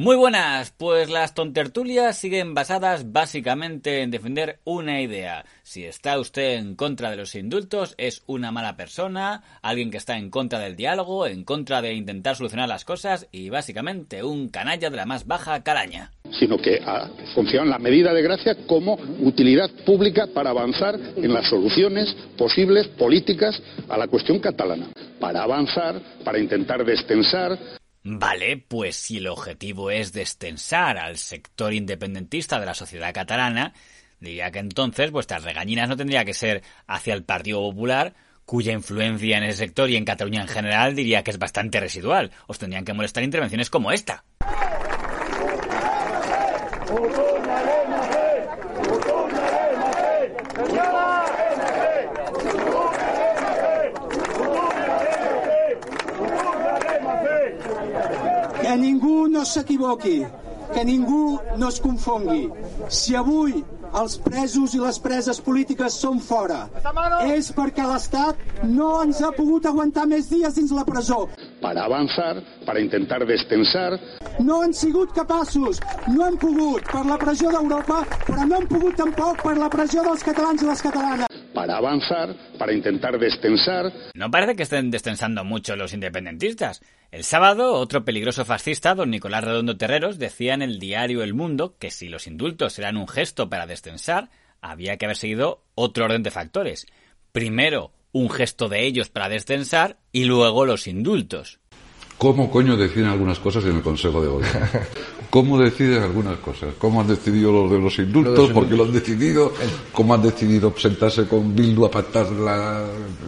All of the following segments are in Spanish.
Muy buenas, pues las tontertulias siguen basadas básicamente en defender una idea. Si está usted en contra de los indultos, es una mala persona, alguien que está en contra del diálogo, en contra de intentar solucionar las cosas y básicamente un canalla de la más baja calaña. Sino que ah, funciona la medida de gracia como utilidad pública para avanzar en las soluciones posibles políticas a la cuestión catalana. Para avanzar, para intentar destensar, Vale, pues si el objetivo es destensar al sector independentista de la sociedad catalana, diría que entonces vuestras regañinas no tendría que ser hacia el Partido Popular, cuya influencia en ese sector y en Cataluña en general diría que es bastante residual. Os tendrían que molestar intervenciones como esta. Que ningú no s'equivoqui, que ningú no es confongui. Si avui els presos i les preses polítiques són fora, és perquè l'Estat no ens ha pogut aguantar més dies dins la presó. para avanzar, para intentar destensar, No han sigut capaços, no han pogut per la pressió d'Europa, però no han pogut tampoc per la pressió dels catalans i les catalanes. para avanzar, para intentar destensar, No parece que estén destensando mucho los independentistas. El sábado, otro peligroso fascista, don Nicolás Redondo Terreros, decía en el diario El Mundo que si los indultos eran un gesto para destensar, había que haber seguido otro orden de factores. Primero, un gesto de ellos para destensar y luego los indultos. ¿Cómo coño deciden algunas cosas en el Consejo de Gobierno? ¿Cómo deciden algunas cosas? ¿Cómo han decidido los de los indultos? ¿Por qué lo han decidido? ¿Cómo han decidido sentarse con Bildu a pactar la,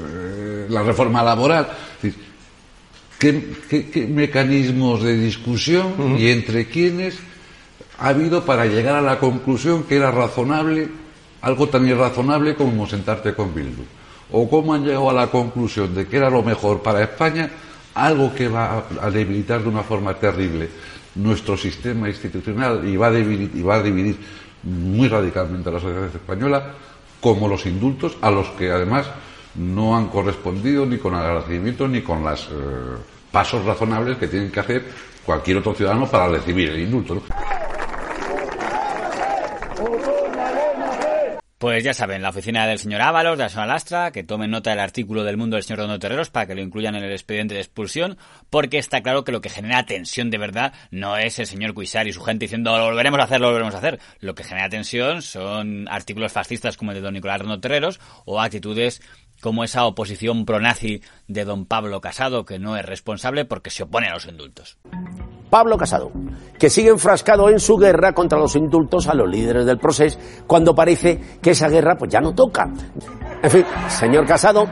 eh, la reforma laboral? Es decir, ¿Qué, qué- qué mecanismos de discusión y entre quiénes ha habido para llegar a la conclusión que era razonable, algo tan irrazonable como sentarte con Bildu? ¿O cómo han llegado a la conclusión de que era lo mejor para España, algo que va a, debilitar de una forma terrible nuestro sistema institucional y va, a dividir, y va a dividir muy radicalmente a la sociedad española, como los indultos, a los que además no han correspondido ni con agradecimiento ni con los pasos razonables que tienen que hacer cualquier otro ciudadano para recibir el indulto. Pues ya saben, la oficina del señor Ábalos, de la señora Lastra, que tomen nota del artículo del mundo del señor Redondo Terreros para que lo incluyan en el expediente de expulsión, porque está claro que lo que genera tensión de verdad no es el señor Cuisar y su gente diciendo lo volveremos a hacer, lo volveremos a hacer. Lo que genera tensión son artículos fascistas como el de don Nicolás Redondo Terreros o actitudes como esa oposición pronazi de don Pablo Casado, que no es responsable porque se opone a los indultos. Pablo Casado, que sigue enfrascado en su guerra contra los indultos a los líderes del proceso, cuando parece que esa guerra pues ya no toca. En fin, señor Casado,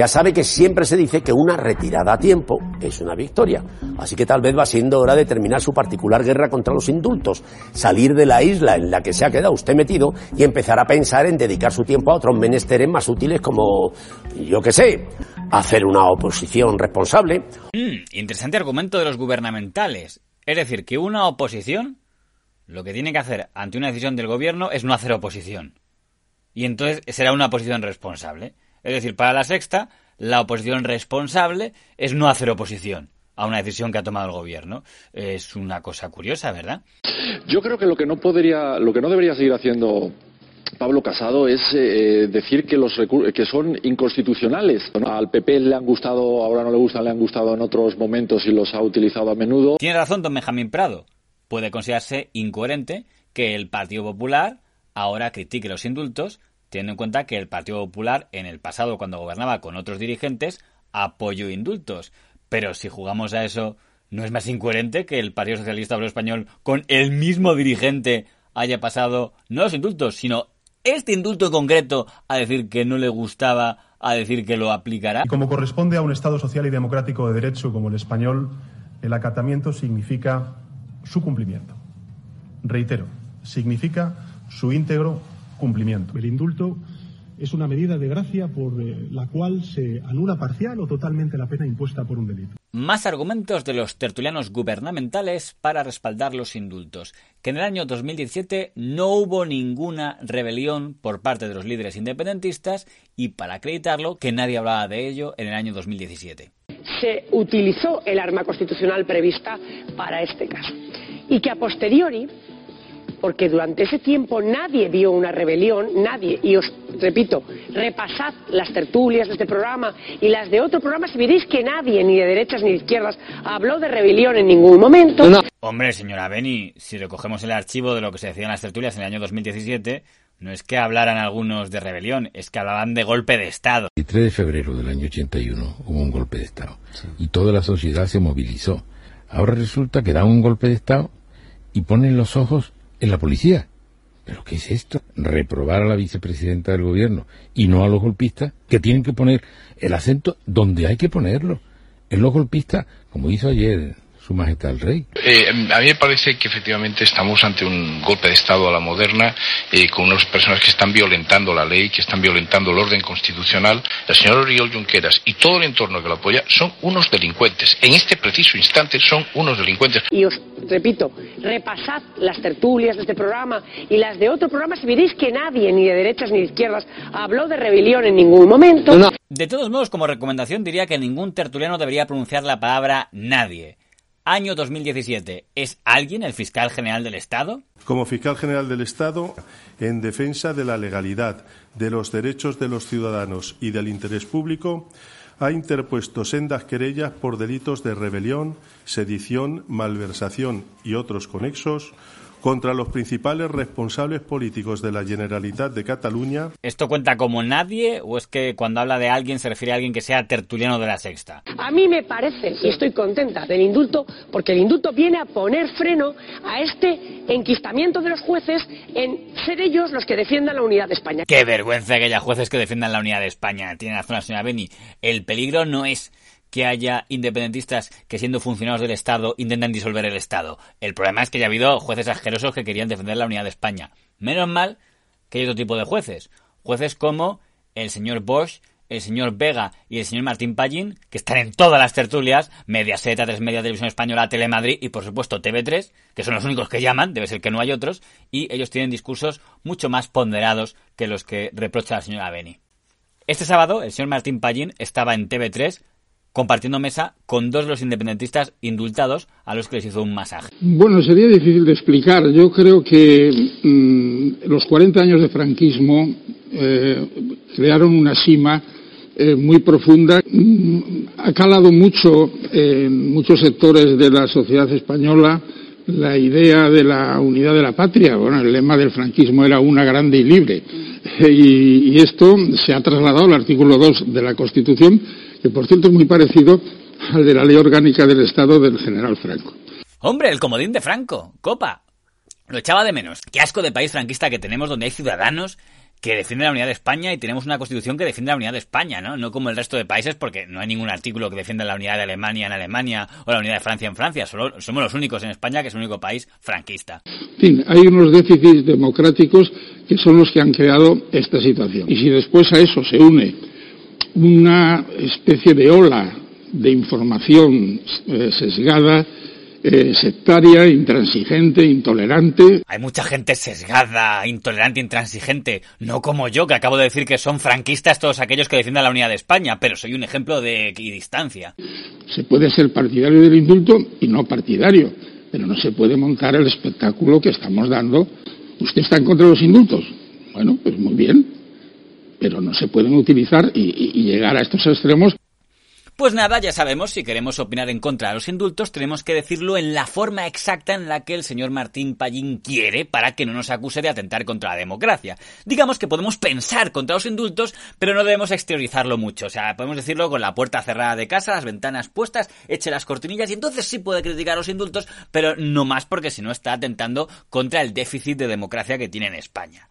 ya sabe que siempre se dice que una retirada a tiempo es una victoria. Así que tal vez va siendo hora de terminar su particular guerra contra los indultos, salir de la isla en la que se ha quedado usted metido y empezar a pensar en dedicar su tiempo a otros menesteres más útiles como, yo qué sé, hacer una oposición responsable, Mm, interesante argumento de los gubernamentales. Es decir, que una oposición lo que tiene que hacer ante una decisión del gobierno es no hacer oposición. Y entonces será una oposición responsable. Es decir, para la sexta, la oposición responsable es no hacer oposición a una decisión que ha tomado el gobierno. Es una cosa curiosa, ¿verdad? Yo creo que lo que no podría, lo que no debería seguir haciendo Pablo Casado es eh, decir que los que son inconstitucionales. Al PP le han gustado, ahora no le gustan, le han gustado en otros momentos y los ha utilizado a menudo. Tiene razón don Benjamín Prado. Puede considerarse incoherente que el Partido Popular ahora critique los indultos, teniendo en cuenta que el Partido Popular en el pasado, cuando gobernaba con otros dirigentes, apoyó indultos. Pero si jugamos a eso, ¿no es más incoherente que el Partido Socialista Obrero Español con el mismo dirigente haya pasado no los indultos, sino este indulto concreto a decir que no le gustaba, a decir que lo aplicará? Como corresponde a un Estado social y democrático de derecho como el español, el acatamiento significa su cumplimiento. Reitero, significa su íntegro cumplimiento. El indulto es una medida de gracia por eh, la cual se anula parcial o totalmente la pena impuesta por un delito. Más argumentos de los tertulianos gubernamentales para respaldar los indultos. Que en el año 2017 no hubo ninguna rebelión por parte de los líderes independentistas y para acreditarlo que nadie hablaba de ello en el año 2017. se utilizó el arma constitucional prevista para este caso. y que a posteriori porque durante ese tiempo nadie vio una rebelión, nadie, y os repito, repasad las tertulias de este programa y las de otro programa y veréis que nadie, ni de derechas ni de izquierdas, habló de rebelión en ningún momento. Hombre, señora Beni, si recogemos el archivo de lo que se decía en las tertulias en el año 2017, no es que hablaran algunos de rebelión, es que hablaban de golpe de Estado. El 3 de febrero del año 81 hubo un golpe de Estado y toda la sociedad se movilizó. Ahora resulta que da un golpe de Estado y ponen los ojos en la policía. ¿Pero qué es esto? Reprobar a la vicepresidenta del gobierno y no a los golpistas, que tienen que poner el acento donde hay que ponerlo. En los golpistas, como hizo ayer su Majestad el Rey. Eh, a mí me parece que efectivamente estamos ante un golpe de Estado a la moderna, eh, con unas personas que están violentando la ley, que están violentando el orden constitucional. El señor Oriol Junqueras y todo el entorno que lo apoya son unos delincuentes. En este preciso instante son unos delincuentes. Y os repito, repasad las tertulias de este programa y las de otro programa y veréis que nadie, ni de derechas ni de izquierdas, habló de rebelión en ningún momento. De todos modos, como recomendación diría que ningún tertuliano debería pronunciar la palabra nadie. Año 2017. ¿Es alguien el fiscal general del Estado? Como fiscal general del Estado, en defensa de la legalidad, de los derechos de los ciudadanos y del interés público, ha interpuesto sendas querellas por delitos de rebelión, sedición, malversación y otros conexos contra los principales responsables políticos de la Generalitat de Cataluña. ¿Esto cuenta como nadie o es que cuando habla de alguien se refiere a alguien que sea tertuliano de la sexta? A mí me parece, y estoy contenta del indulto, porque el indulto viene a poner freno a este enquistamiento de los jueces en ser ellos los que defiendan la unidad de España. Qué vergüenza que haya jueces que defiendan la unidad de España. Tiene razón la señora Beni. El peligro no es que haya independentistas que siendo funcionarios del Estado intentan disolver el Estado. El problema es que ya ha habido jueces asquerosos que querían defender la unidad de España. Menos mal que hay otro tipo de jueces. Jueces como el señor Bosch, el señor Vega y el señor Martín Pallín, que están en todas las tertulias, Mediaset, A3 Media, Televisión Española, Telemadrid y por supuesto TV3, que son los únicos que llaman, debe ser que no hay otros, y ellos tienen discursos mucho más ponderados que los que reprocha la señora Beni. Este sábado, el señor Martín Pallín estaba en TV3 compartiendo mesa con dos de los independentistas indultados a los que les hizo un masaje. Bueno, sería difícil de explicar. Yo creo que mm, los 40 años de franquismo eh, crearon una cima eh, muy profunda. Mm, ha calado mucho en muchos sectores de la sociedad española la idea de la unidad de la patria. Bueno, el lema del franquismo era una grande y libre. Y, y esto se ha trasladado al artículo 2 de la Constitución que por cierto es muy parecido al de la ley orgánica del Estado del general Franco. Hombre, el comodín de Franco, copa. Lo echaba de menos. Qué asco de país franquista que tenemos donde hay ciudadanos que defienden la unidad de España y tenemos una constitución que defiende la unidad de España, ¿no? No como el resto de países porque no hay ningún artículo que defienda la unidad de Alemania en Alemania o la unidad de Francia en Francia. Solo somos los únicos en España que es el único país franquista. En fin, hay unos déficits democráticos que son los que han creado esta situación. Y si después a eso se une una especie de ola de información eh, sesgada, eh, sectaria, intransigente, intolerante. Hay mucha gente sesgada, intolerante, intransigente, no como yo, que acabo de decir que son franquistas todos aquellos que defienden la unidad de España, pero soy un ejemplo de equidistancia. Se puede ser partidario del indulto y no partidario, pero no se puede montar el espectáculo que estamos dando. ¿Usted está en contra de los indultos? Bueno, pues muy bien, pero no se pueden utilizar y, llegar a estos extremos. Pues nada, ya sabemos, si queremos opinar en contra de los indultos, tenemos que decirlo en la forma exacta en la que el señor Martín Pallín quiere para que no nos acuse de atentar contra la democracia. Digamos que podemos pensar contra los indultos, pero no debemos exteriorizarlo mucho. O sea, podemos decirlo con la puerta cerrada de casa, las ventanas puestas, eche las cortinillas y entonces sí puede criticar los indultos, pero no más porque si no está atentando contra el déficit de democracia que tiene en España.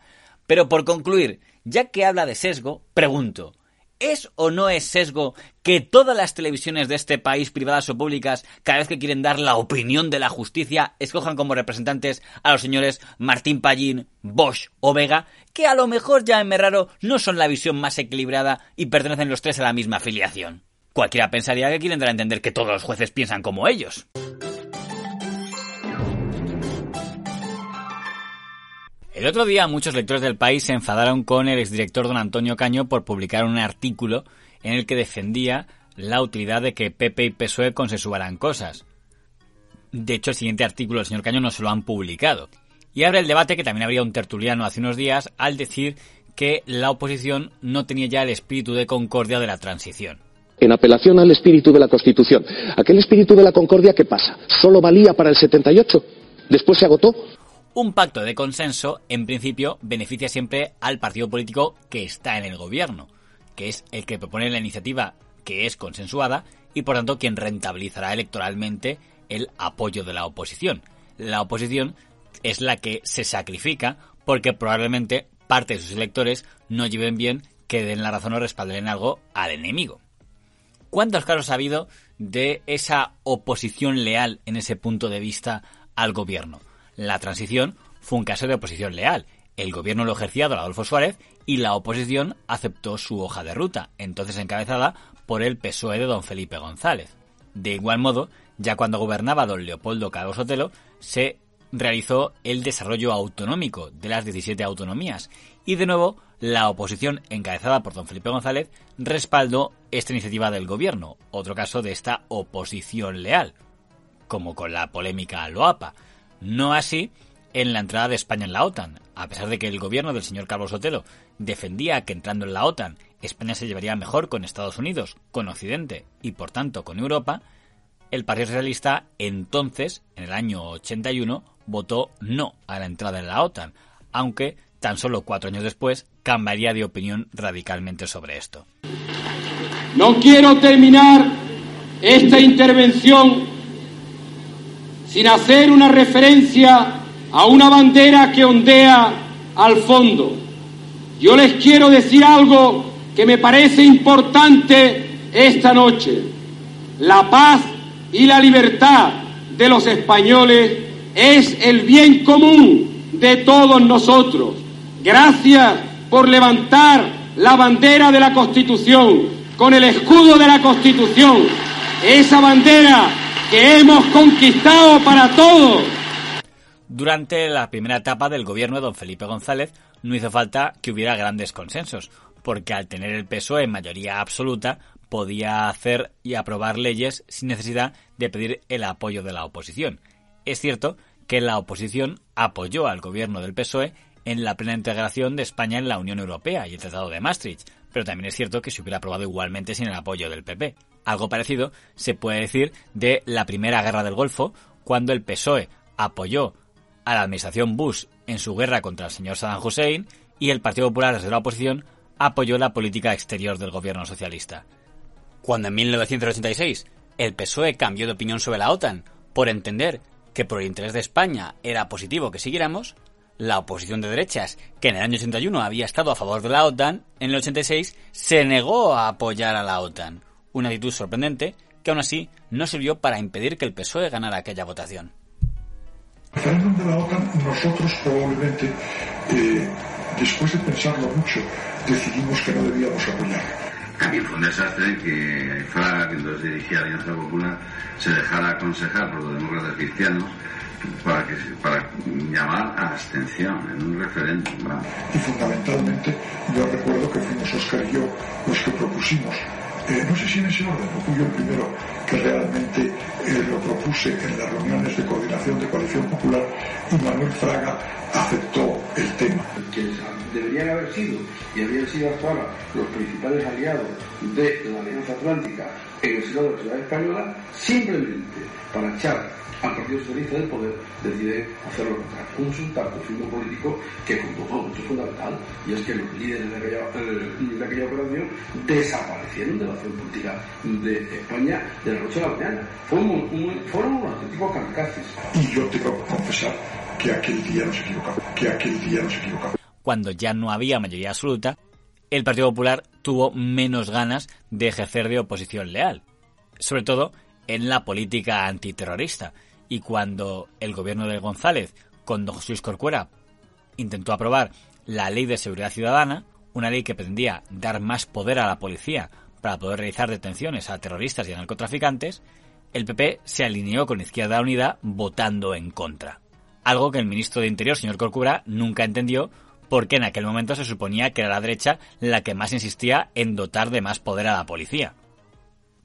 Pero por concluir, ya que habla de sesgo, pregunto, ¿Es o no es sesgo que todas las televisiones de este país, privadas o públicas, cada vez que quieren dar la opinión de la justicia, escojan como representantes a los señores Martín Pallín, Bosch o Vega, que a lo mejor ya en raro no son la visión más equilibrada y pertenecen los tres a la misma afiliación? Cualquiera pensaría que quieren dar a entender que todos los jueces piensan como ellos. El otro día muchos lectores del país se enfadaron con el exdirector don Antonio Caño por publicar un artículo en el que defendía la utilidad de que PP y PSOE consensuaran cosas. De hecho, el siguiente artículo del señor Caño no se lo han publicado. Y abre el debate que también habría un tertuliano hace unos días al decir que la oposición no tenía ya el espíritu de concordia de la transición. En apelación al espíritu de la Constitución. ¿Aquel espíritu de la concordia qué pasa? ¿Solo valía para el 78? ¿Después se agotó? Un pacto de consenso, en principio, beneficia siempre al partido político que está en el gobierno, que es el que propone la iniciativa que es consensuada y por tanto quien rentabilizará electoralmente el apoyo de la oposición. La oposición es la que se sacrifica porque probablemente parte de sus electores no lleven bien que den la razón o respalden algo al enemigo. ¿Cuántos casos ha habido de esa oposición leal en ese punto de vista al gobierno? La transición fue un caso de oposición leal. El gobierno lo ejercía don Adolfo Suárez y la oposición aceptó su hoja de ruta, entonces encabezada por el PSOE de don Felipe González. De igual modo, ya cuando gobernaba don Leopoldo Calvo Sotelo, se realizó el desarrollo autonómico de las 17 autonomías y de nuevo la oposición encabezada por don Felipe González respaldó esta iniciativa del gobierno, otro caso de esta oposición leal, como con la polémica Loapa. No así en la entrada de España en la OTAN, a pesar de que el gobierno del señor Carlos Sotelo defendía que entrando en la OTAN España se llevaría mejor con Estados Unidos, con Occidente y por tanto con Europa, el Partido Socialista entonces, en el año 81, votó no a la entrada en la OTAN, aunque tan solo cuatro años después cambiaría de opinión radicalmente sobre esto. No quiero terminar esta intervención sin hacer una referencia a una bandera que ondea al fondo. Yo les quiero decir algo que me parece importante esta noche. La paz y la libertad de los españoles es el bien común de todos nosotros. Gracias por levantar la bandera de la Constitución con el escudo de la Constitución. Esa bandera que hemos conquistado para todos. Durante la primera etapa del gobierno de don Felipe González no hizo falta que hubiera grandes consensos porque al tener el PSOE en mayoría absoluta podía hacer y aprobar leyes sin necesidad de pedir el apoyo de la oposición. Es cierto que la oposición apoyó al gobierno del PSOE en la plena integración de España en la Unión Europea y el Tratado de Maastricht, pero también es cierto que se hubiera aprobado igualmente sin el apoyo del PP. Algo parecido se puede decir de la Primera Guerra del Golfo, cuando el PSOE apoyó a la administración Bush en su guerra contra el señor Saddam Hussein y el Partido Popular desde la oposición apoyó la política exterior del gobierno socialista. Cuando en 1986 el PSOE cambió de opinión sobre la OTAN por entender que por el interés de España era positivo que siguiéramos, la oposición de derechas, que en el año 81 había estado a favor de la OTAN, en el 86 se negó a apoyar a la OTAN, una actitud sorprendente que aún así no sirvió para impedir que el PSOE ganara aquella votación. de la OTAN, nosotros probablemente, eh, después de pensarlo mucho, decidimos que no debíamos apoyar. También fue un desastre que Fraga, que entonces dirigía la Alianza Popular, se dejara aconsejar por los demócratas cristianos para, que, para llamar a abstención en un referéndum. Y fundamentalmente, yo recuerdo que fuimos Oscar y yo los que propusimos eh, no sé si en ese orden, o fui yo el primero que realmente eh, lo propuse en las reuniones de coordinación de Coalición Popular y Manuel Fraga aceptó el tema. Que deberían haber sido y habían sido hasta ahora los principales aliados de la Alianza Atlántica en el Senado de la Ciudad Española, simplemente para echar al Partido Socialista del Poder decide hacerlo contrario. Un resultado un político que condujo mucho fundamental y es que los líderes de aquella, eh, de aquella operación desaparecieron de la acción política de España de la noche a la mañana. Fueron, un, fueron unos auténticos kamikazes. Y yo tengo que confesar que aquel día nos equivocamos, que aquel día nos equivocamos. Cuando ya no había mayoría absoluta, el Partido Popular tuvo menos ganas de ejercer de oposición leal, sobre todo en la política antiterrorista y cuando el gobierno de González, con don José Luis Corcuera, intentó aprobar la Ley de Seguridad Ciudadana, una ley que pretendía dar más poder a la policía para poder realizar detenciones a terroristas y a narcotraficantes, el PP se alineó con Izquierda Unida votando en contra. Algo que el ministro de Interior, señor Corcuera, nunca entendió porque en aquel momento se suponía que era la derecha la que más insistía en dotar de más poder a la policía.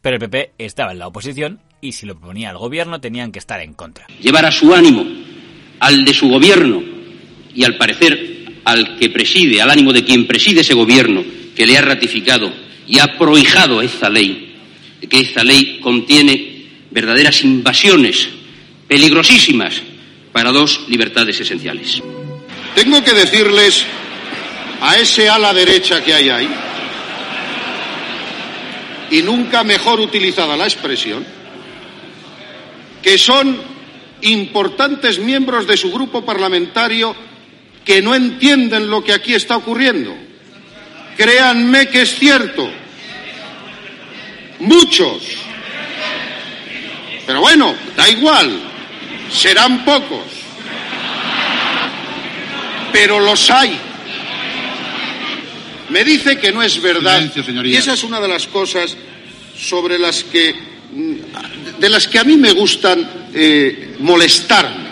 Pero el PP estaba en la oposición y si lo proponía el gobierno tenían que estar en contra. Llevar a su ánimo al de su gobierno y al parecer al que preside, al ánimo de quien preside ese gobierno que le ha ratificado y ha prohijado esta ley, que esta ley contiene verdaderas invasiones peligrosísimas para dos libertades esenciales. Tengo que decirles a ese ala derecha que hay ahí, y nunca mejor utilizada la expresión, que son importantes miembros de su grupo parlamentario que no entienden lo que aquí está ocurriendo. Créanme que es cierto. Muchos. Pero bueno, da igual. Serán pocos. Pero los hay. Me dice que no es verdad. y esa es una de las cosas sobre las que de las que a mí me gustan eh, molestarme.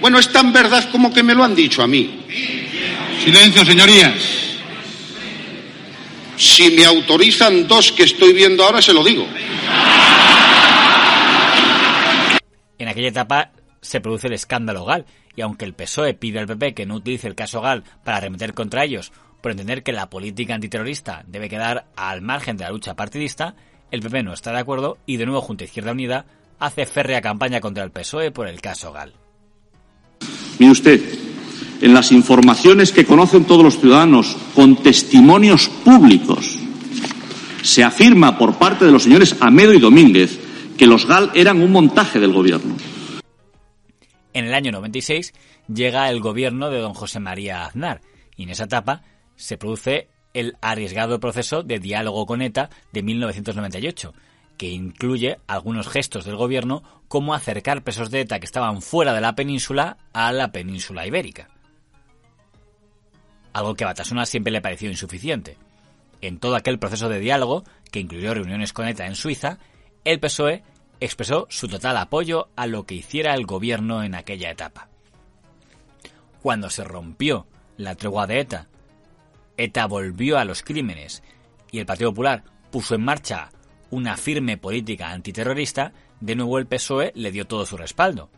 Bueno, es tan verdad como que me lo han dicho a mí. Silencio, señorías. Si me autorizan dos que estoy viendo ahora, se lo digo. En aquella etapa se produce el escándalo GAL, y aunque el PSOE pide al PP que no utilice el caso GAL para arremeter contra ellos, por entender que la política antiterrorista debe quedar al margen de la lucha partidista, el PP no está de acuerdo y de nuevo junto a Izquierda Unida hace férrea campaña contra el PSOE por el caso GAL. Mire usted, en las informaciones que conocen todos los ciudadanos con testimonios públicos, se afirma por parte de los señores Amedo y Domínguez que los GAL eran un montaje del gobierno. En el año 96 llega el gobierno de don José María Aznar y en esa etapa se produce el arriesgado proceso de diálogo con ETA de 1998, que incluye algunos gestos del gobierno como acercar presos de ETA que estaban fuera de la península a la península ibérica. Algo que a Batasuna siempre le pareció insuficiente. En todo aquel proceso de diálogo, que incluyó reuniones con ETA en Suiza, el PSOE expresó su total apoyo a lo que hiciera el gobierno en aquella etapa. Cuando se rompió la tregua de ETA ETA volvió a los crímenes y el Partido Popular puso en marcha una firme política antiterrorista, de nuevo el PSOE le dio todo su respaldo.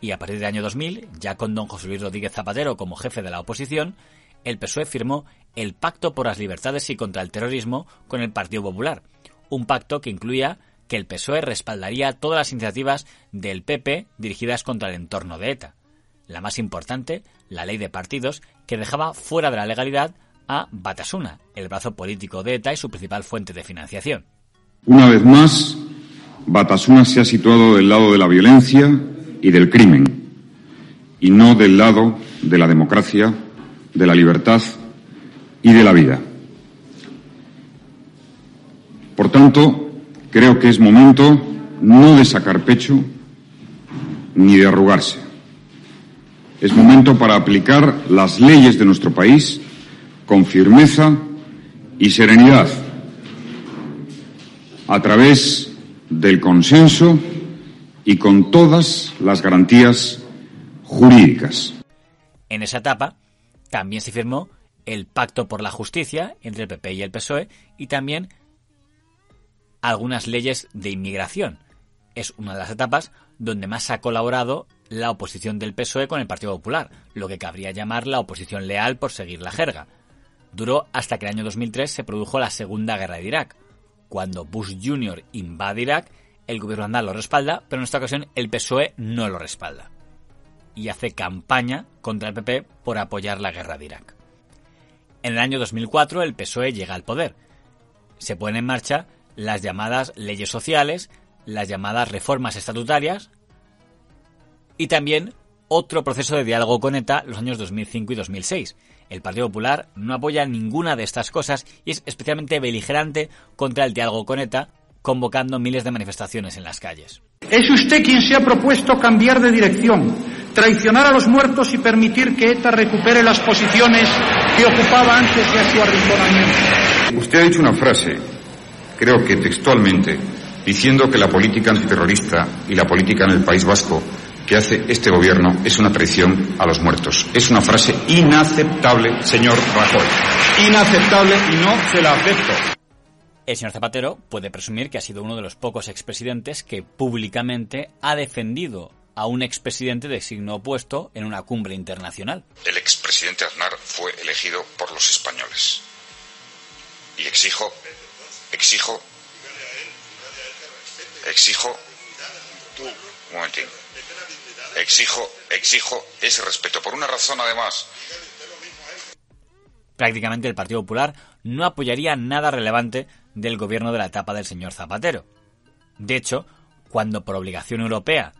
Y a partir del año 2000, ya con don José Luis Rodríguez Zapatero como jefe de la oposición, el PSOE firmó el Pacto por las Libertades y contra el Terrorismo con el Partido Popular, un pacto que incluía que el PSOE respaldaría todas las iniciativas del PP dirigidas contra el entorno de ETA. La más importante, la ley de partidos, que dejaba fuera de la legalidad a Batasuna, el brazo político de ETA y su principal fuente de financiación. Una vez más, Batasuna se ha situado del lado de la violencia y del crimen, y no del lado de la democracia, de la libertad y de la vida. Por tanto, creo que es momento no de sacar pecho ni de arrugarse. Es momento para aplicar las leyes de nuestro país con firmeza y serenidad, a través del consenso y con todas las garantías jurídicas. En esa etapa también se firmó el Pacto por la Justicia entre el PP y el PSOE y también algunas leyes de inmigración. Es una de las etapas donde más ha colaborado la oposición del PSOE con el Partido Popular, lo que cabría llamar la oposición leal por seguir la jerga duró hasta que en el año 2003 se produjo la Segunda Guerra de Irak. Cuando Bush Jr. invade Irak, el gobierno andal lo respalda, pero en esta ocasión el PSOE no lo respalda. Y hace campaña contra el PP por apoyar la guerra de Irak. En el año 2004 el PSOE llega al poder. Se ponen en marcha las llamadas leyes sociales, las llamadas reformas estatutarias y también otro proceso de diálogo con ETA los años 2005 y 2006, el Partido Popular no apoya ninguna de estas cosas y es especialmente beligerante contra el diálogo con ETA, convocando miles de manifestaciones en las calles. Es usted quien se ha propuesto cambiar de dirección, traicionar a los muertos y permitir que ETA recupere las posiciones que ocupaba antes de su arrinconamiento. Usted ha dicho una frase, creo que textualmente, diciendo que la política antiterrorista y la política en el País Vasco que hace este gobierno es una traición a los muertos. Es una frase inaceptable, señor Rajoy. Inaceptable y no se la acepto. El señor Zapatero puede presumir que ha sido uno de los pocos expresidentes que públicamente ha defendido a un expresidente de signo opuesto en una cumbre internacional. El expresidente Aznar fue elegido por los españoles. Y exijo, exijo, exijo, un momentín, exijo, exijo ese respeto. Por una razón, además, prácticamente el Partido Popular no apoyaría nada relevante del gobierno de la etapa del señor Zapatero. De hecho, cuando por obligación europea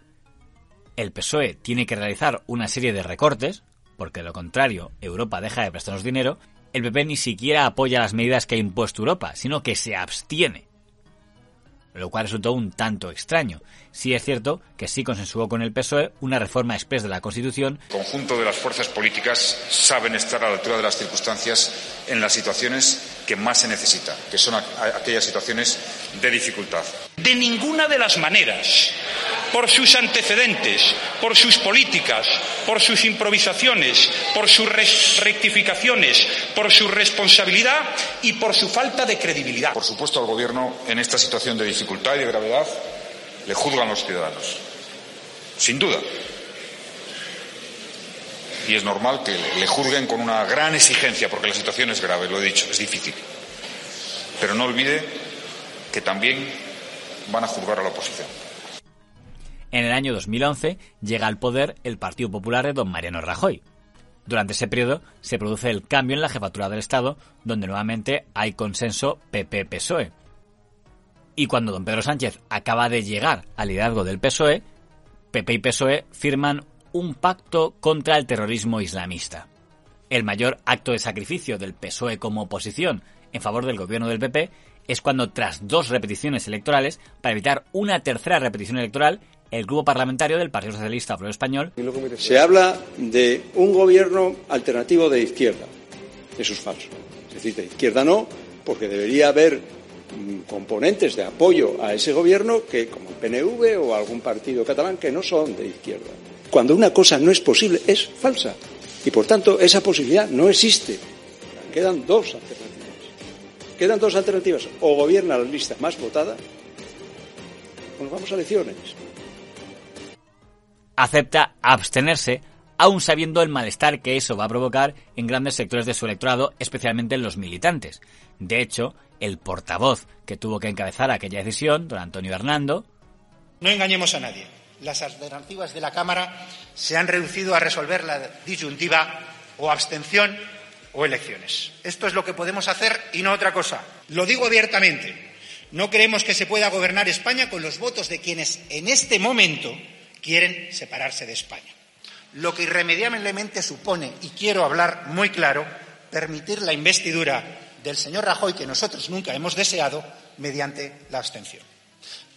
el PSOE tiene que realizar una serie de recortes, porque de lo contrario Europa deja de prestarnos dinero, el PP ni siquiera apoya las medidas que ha impuesto Europa, sino que se abstiene lo cual resultó un tanto extraño. Sí es cierto que sí consensuó con el PSOE una reforma express de la Constitución. El conjunto de las fuerzas políticas saben estar a la altura de las circunstancias en las situaciones que más se necesita, que son aquellas situaciones de dificultad. De ninguna de las maneras por sus antecedentes, por sus políticas, por sus improvisaciones, por sus rectificaciones, por su responsabilidad y por su falta de credibilidad. Por supuesto, al Gobierno, en esta situación de dificultad y de gravedad, le juzgan los ciudadanos. Sin duda. Y es normal que le juzguen con una gran exigencia, porque la situación es grave, lo he dicho, es difícil. Pero no olvide que también van a juzgar a la oposición. En el año 2011 llega al poder el Partido Popular de don Mariano Rajoy. Durante ese periodo se produce el cambio en la jefatura del Estado, donde nuevamente hay consenso PP-PSOE. Y cuando don Pedro Sánchez acaba de llegar al liderazgo del PSOE, PP y PSOE firman un pacto contra el terrorismo islamista. El mayor acto de sacrificio del PSOE como oposición en favor del gobierno del PP es cuando tras dos repeticiones electorales, para evitar una tercera repetición electoral, el grupo parlamentario del Partido Socialista Obrero Español. Se habla de un gobierno alternativo de izquierda. Eso es falso. Es decir, de izquierda no, porque debería haber mm, componentes de apoyo a ese gobierno que, como el PNV o algún partido catalán, que no son de izquierda. Cuando una cosa no es posible, es falsa. Y por tanto, esa posibilidad no existe. Quedan dos alternativas. Quedan dos alternativas. O gobierna la lista más votada, o nos vamos a elecciones acepta abstenerse, aun sabiendo el malestar que eso va a provocar en grandes sectores de su electorado, especialmente en los militantes. De hecho, el portavoz que tuvo que encabezar aquella decisión, don Antonio Hernando. No engañemos a nadie. Las alternativas de la Cámara se han reducido a resolver la disyuntiva o abstención o elecciones. Esto es lo que podemos hacer y no otra cosa. Lo digo abiertamente. No creemos que se pueda gobernar España con los votos de quienes en este momento quieren separarse de España. Lo que irremediablemente supone, y quiero hablar muy claro, permitir la investidura del señor Rajoy, que nosotros nunca hemos deseado, mediante la abstención,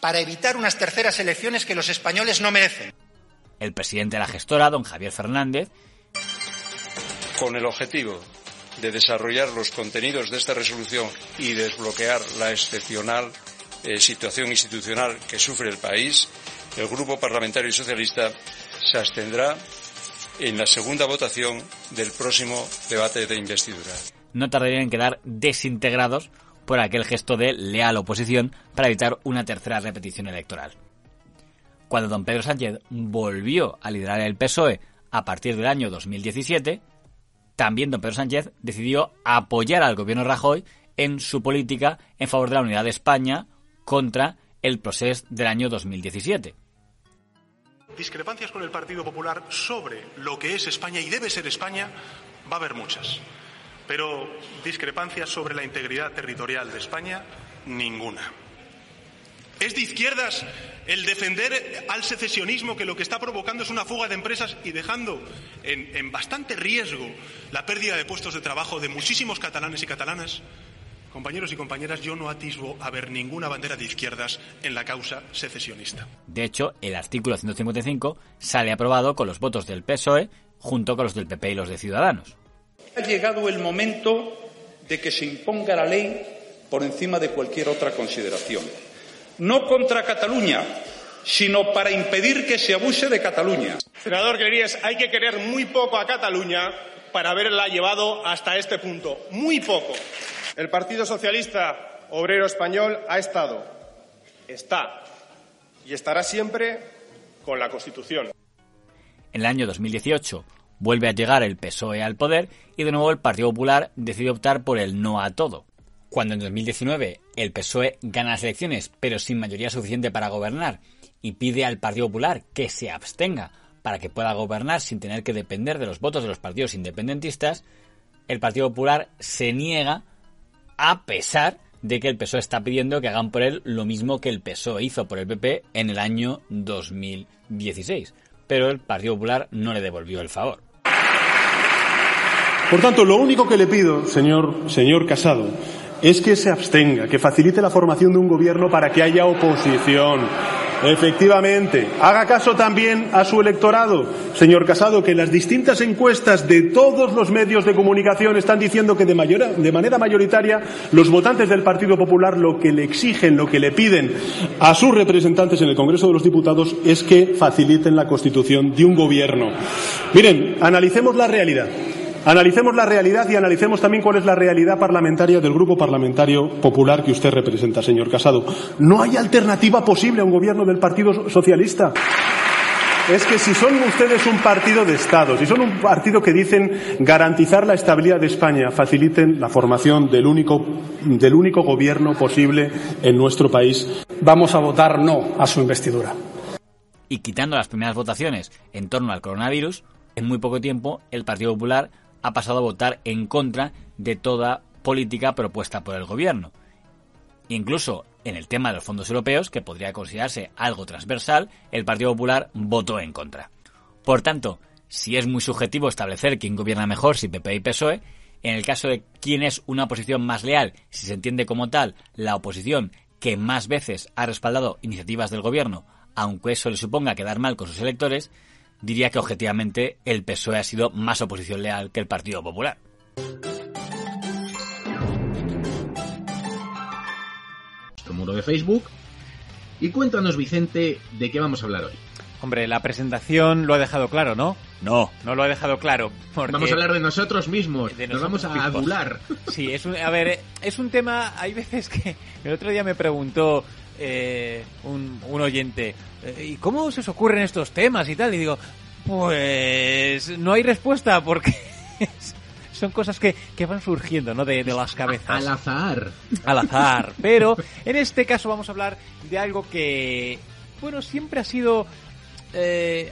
para evitar unas terceras elecciones que los españoles no merecen. El presidente de la gestora, don Javier Fernández, con el objetivo de desarrollar los contenidos de esta resolución y desbloquear la excepcional eh, situación institucional que sufre el país, el Grupo Parlamentario Socialista se abstendrá en la segunda votación del próximo debate de investidura. No tardarían en quedar desintegrados por aquel gesto de leal oposición para evitar una tercera repetición electoral. Cuando don Pedro Sánchez volvió a liderar el PSOE a partir del año 2017, también don Pedro Sánchez decidió apoyar al gobierno Rajoy en su política en favor de la unidad de España contra el proceso del año 2017 discrepancias con el Partido Popular sobre lo que es España y debe ser España, va a haber muchas. Pero discrepancias sobre la integridad territorial de España, ninguna. ¿Es de izquierdas el defender al secesionismo que lo que está provocando es una fuga de empresas y dejando en, en bastante riesgo la pérdida de puestos de trabajo de muchísimos catalanes y catalanas? Compañeros y compañeras, yo no atisbo a ver ninguna bandera de izquierdas en la causa secesionista. De hecho, el artículo 155 sale aprobado con los votos del PSOE junto con los del PP y los de Ciudadanos. Ha llegado el momento de que se imponga la ley por encima de cualquier otra consideración. No contra Cataluña, sino para impedir que se abuse de Cataluña. Senador Querías, hay que querer muy poco a Cataluña para haberla llevado hasta este punto. Muy poco. El Partido Socialista obrero español ha estado, está y estará siempre con la Constitución. En el año 2018 vuelve a llegar el PSOE al poder y de nuevo el Partido Popular decide optar por el no a todo. Cuando en 2019 el PSOE gana las elecciones pero sin mayoría suficiente para gobernar y pide al Partido Popular que se abstenga para que pueda gobernar sin tener que depender de los votos de los partidos independentistas, el Partido Popular se niega a pesar de que el PSOE está pidiendo que hagan por él lo mismo que el PSOE hizo por el PP en el año 2016. Pero el Partido Popular no le devolvió el favor. Por tanto, lo único que le pido, señor, señor Casado, es que se abstenga, que facilite la formación de un gobierno para que haya oposición. Efectivamente. Haga caso también a su electorado, señor Casado, que las distintas encuestas de todos los medios de comunicación están diciendo que de, de, manera mayoritaria los votantes del Partido Popular lo que le exigen, lo que le piden a sus representantes en el Congreso de los Diputados es que faciliten la constitución de un gobierno. Miren, analicemos la realidad. Analicemos la realidad y analicemos también cuál es la realidad parlamentaria del Grupo Parlamentario Popular que usted representa, señor Casado. No hay alternativa posible a un gobierno del Partido Socialista. Es que si son ustedes un partido de Estado, si son un partido que dicen garantizar la estabilidad de España, faciliten la formación del único, del único gobierno posible en nuestro país. Vamos a votar no a su investidura. Y quitando las primeras votaciones en torno al coronavirus, en muy poco tiempo el Partido Popular ha pasado a votar en contra de toda política propuesta por el gobierno. Incluso en el tema de los fondos europeos, que podría considerarse algo transversal, el Partido Popular votó en contra. Por tanto, si es muy subjetivo establecer quién gobierna mejor, si PP y PSOE, en el caso de quién es una oposición más leal, si se entiende como tal la oposición que más veces ha respaldado iniciativas del gobierno, aunque eso le suponga quedar mal con sus electores, diría que objetivamente el PSOE ha sido más oposición leal que el Partido Popular. Nuestro muro de Facebook. Y cuéntanos, Vicente, de qué vamos a hablar hoy. Hombre, la presentación lo ha dejado claro, ¿no? No. No lo ha dejado claro. Vamos a hablar de nosotros mismos. Nos vamos a adular. Sí, es un, a ver, es un tema. Hay veces que. El otro día me preguntó eh, un, un oyente. Eh, ¿Y cómo se os ocurren estos temas y tal? Y digo, pues no hay respuesta porque son cosas que, que van surgiendo, ¿no? De, de, las cabezas. Al azar. Al azar. Pero en este caso vamos a hablar de algo que, bueno, siempre ha sido... Eh,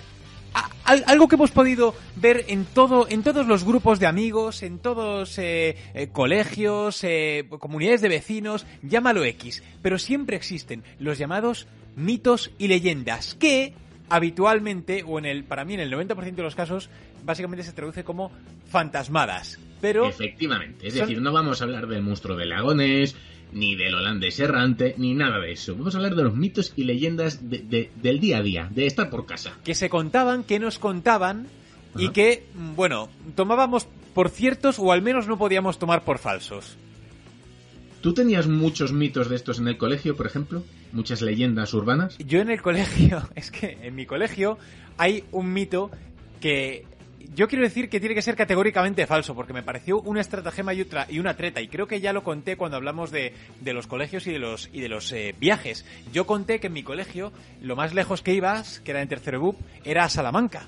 algo que hemos podido ver en todo en todos los grupos de amigos en todos eh, eh, colegios eh, comunidades de vecinos llámalo X pero siempre existen los llamados mitos y leyendas que habitualmente o en el para mí en el 90% de los casos básicamente se traduce como fantasmadas pero efectivamente es decir no vamos a hablar del monstruo de lagones ni del holandés errante, ni nada de eso. Vamos a hablar de los mitos y leyendas de, de, del día a día, de estar por casa. Que se contaban, que nos contaban Ajá. y que, bueno, tomábamos por ciertos o al menos no podíamos tomar por falsos. ¿Tú tenías muchos mitos de estos en el colegio, por ejemplo? ¿Muchas leyendas urbanas? Yo en el colegio, es que en mi colegio hay un mito que yo quiero decir que tiene que ser categóricamente falso, porque me pareció una estratagema y, otra, y una treta, y creo que ya lo conté cuando hablamos de, los colegios y de los, y de los eh, viajes. Yo conté que en mi colegio, lo más lejos que ibas, que era en tercero BUP, era a Salamanca.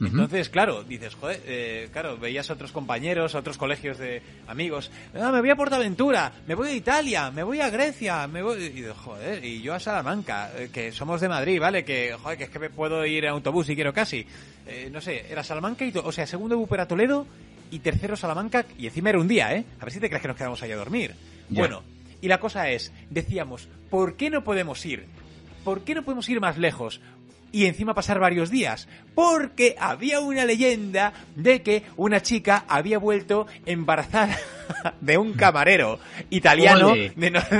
Uh -huh. Entonces, claro, dices, joder, eh, claro, veías a otros compañeros, a otros colegios de amigos, ah, me voy a Portaventura, me voy a Italia, me voy a Grecia, me voy, y joder, y yo a Salamanca, eh, que somos de Madrid, ¿vale? Que, joder, que es que me puedo ir en autobús si quiero casi. Eh, no sé, era Salamanca y, o sea, segundo bupe era Toledo y tercero Salamanca, y encima era un día, ¿eh? A ver si te crees que nos quedamos ahí a dormir. Bueno, y la cosa es, decíamos, ¿por qué no podemos ir? ¿Por qué no podemos ir más lejos? Y encima pasar varios días. Porque había una leyenda de que una chica había vuelto embarazada de un camarero italiano. De no...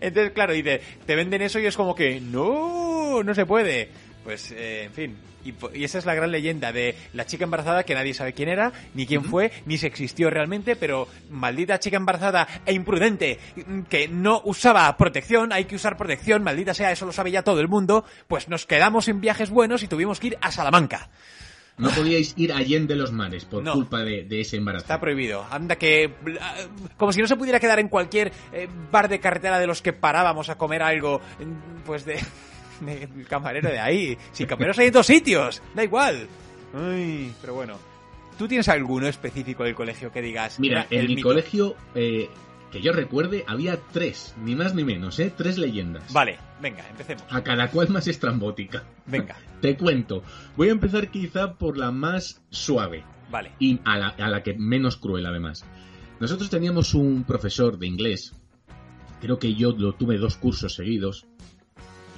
Entonces, claro, dice, te venden eso y es como que no, no se puede. Pues, eh, en fin, y, y, esa es la gran leyenda de la chica embarazada que nadie sabe quién era, ni quién fue, ni si existió realmente, pero maldita chica embarazada e imprudente que no usaba protección, hay que usar protección, maldita sea, eso lo sabe ya todo el mundo, pues nos quedamos en viajes buenos y tuvimos que ir a Salamanca. No podíais ir allende los mares por No. culpa de, de ese embarazo. Está prohibido. Anda que... Como si no se pudiera quedar en cualquier eh, bar de carretera de los que parábamos a comer algo, mm, pues de... del camarero de ahí. Si camareros hay en dos sitios, da igual. Ay, pero bueno. ¿Tú tienes alguno específico del colegio que digas? Mira, "Era en el mi mito"? colegio, eh, que yo recuerde, había tres, ni más ni menos, ¿eh? Tres leyendas. Vale, venga, empecemos. A cada cual más estrambótica. Venga. Te cuento. Voy a empezar quizá por la más suave. Vale. Y a la, a la que menos cruel, además. Nosotros teníamos un profesor de inglés, creo que yo lo tuve dos cursos seguidos,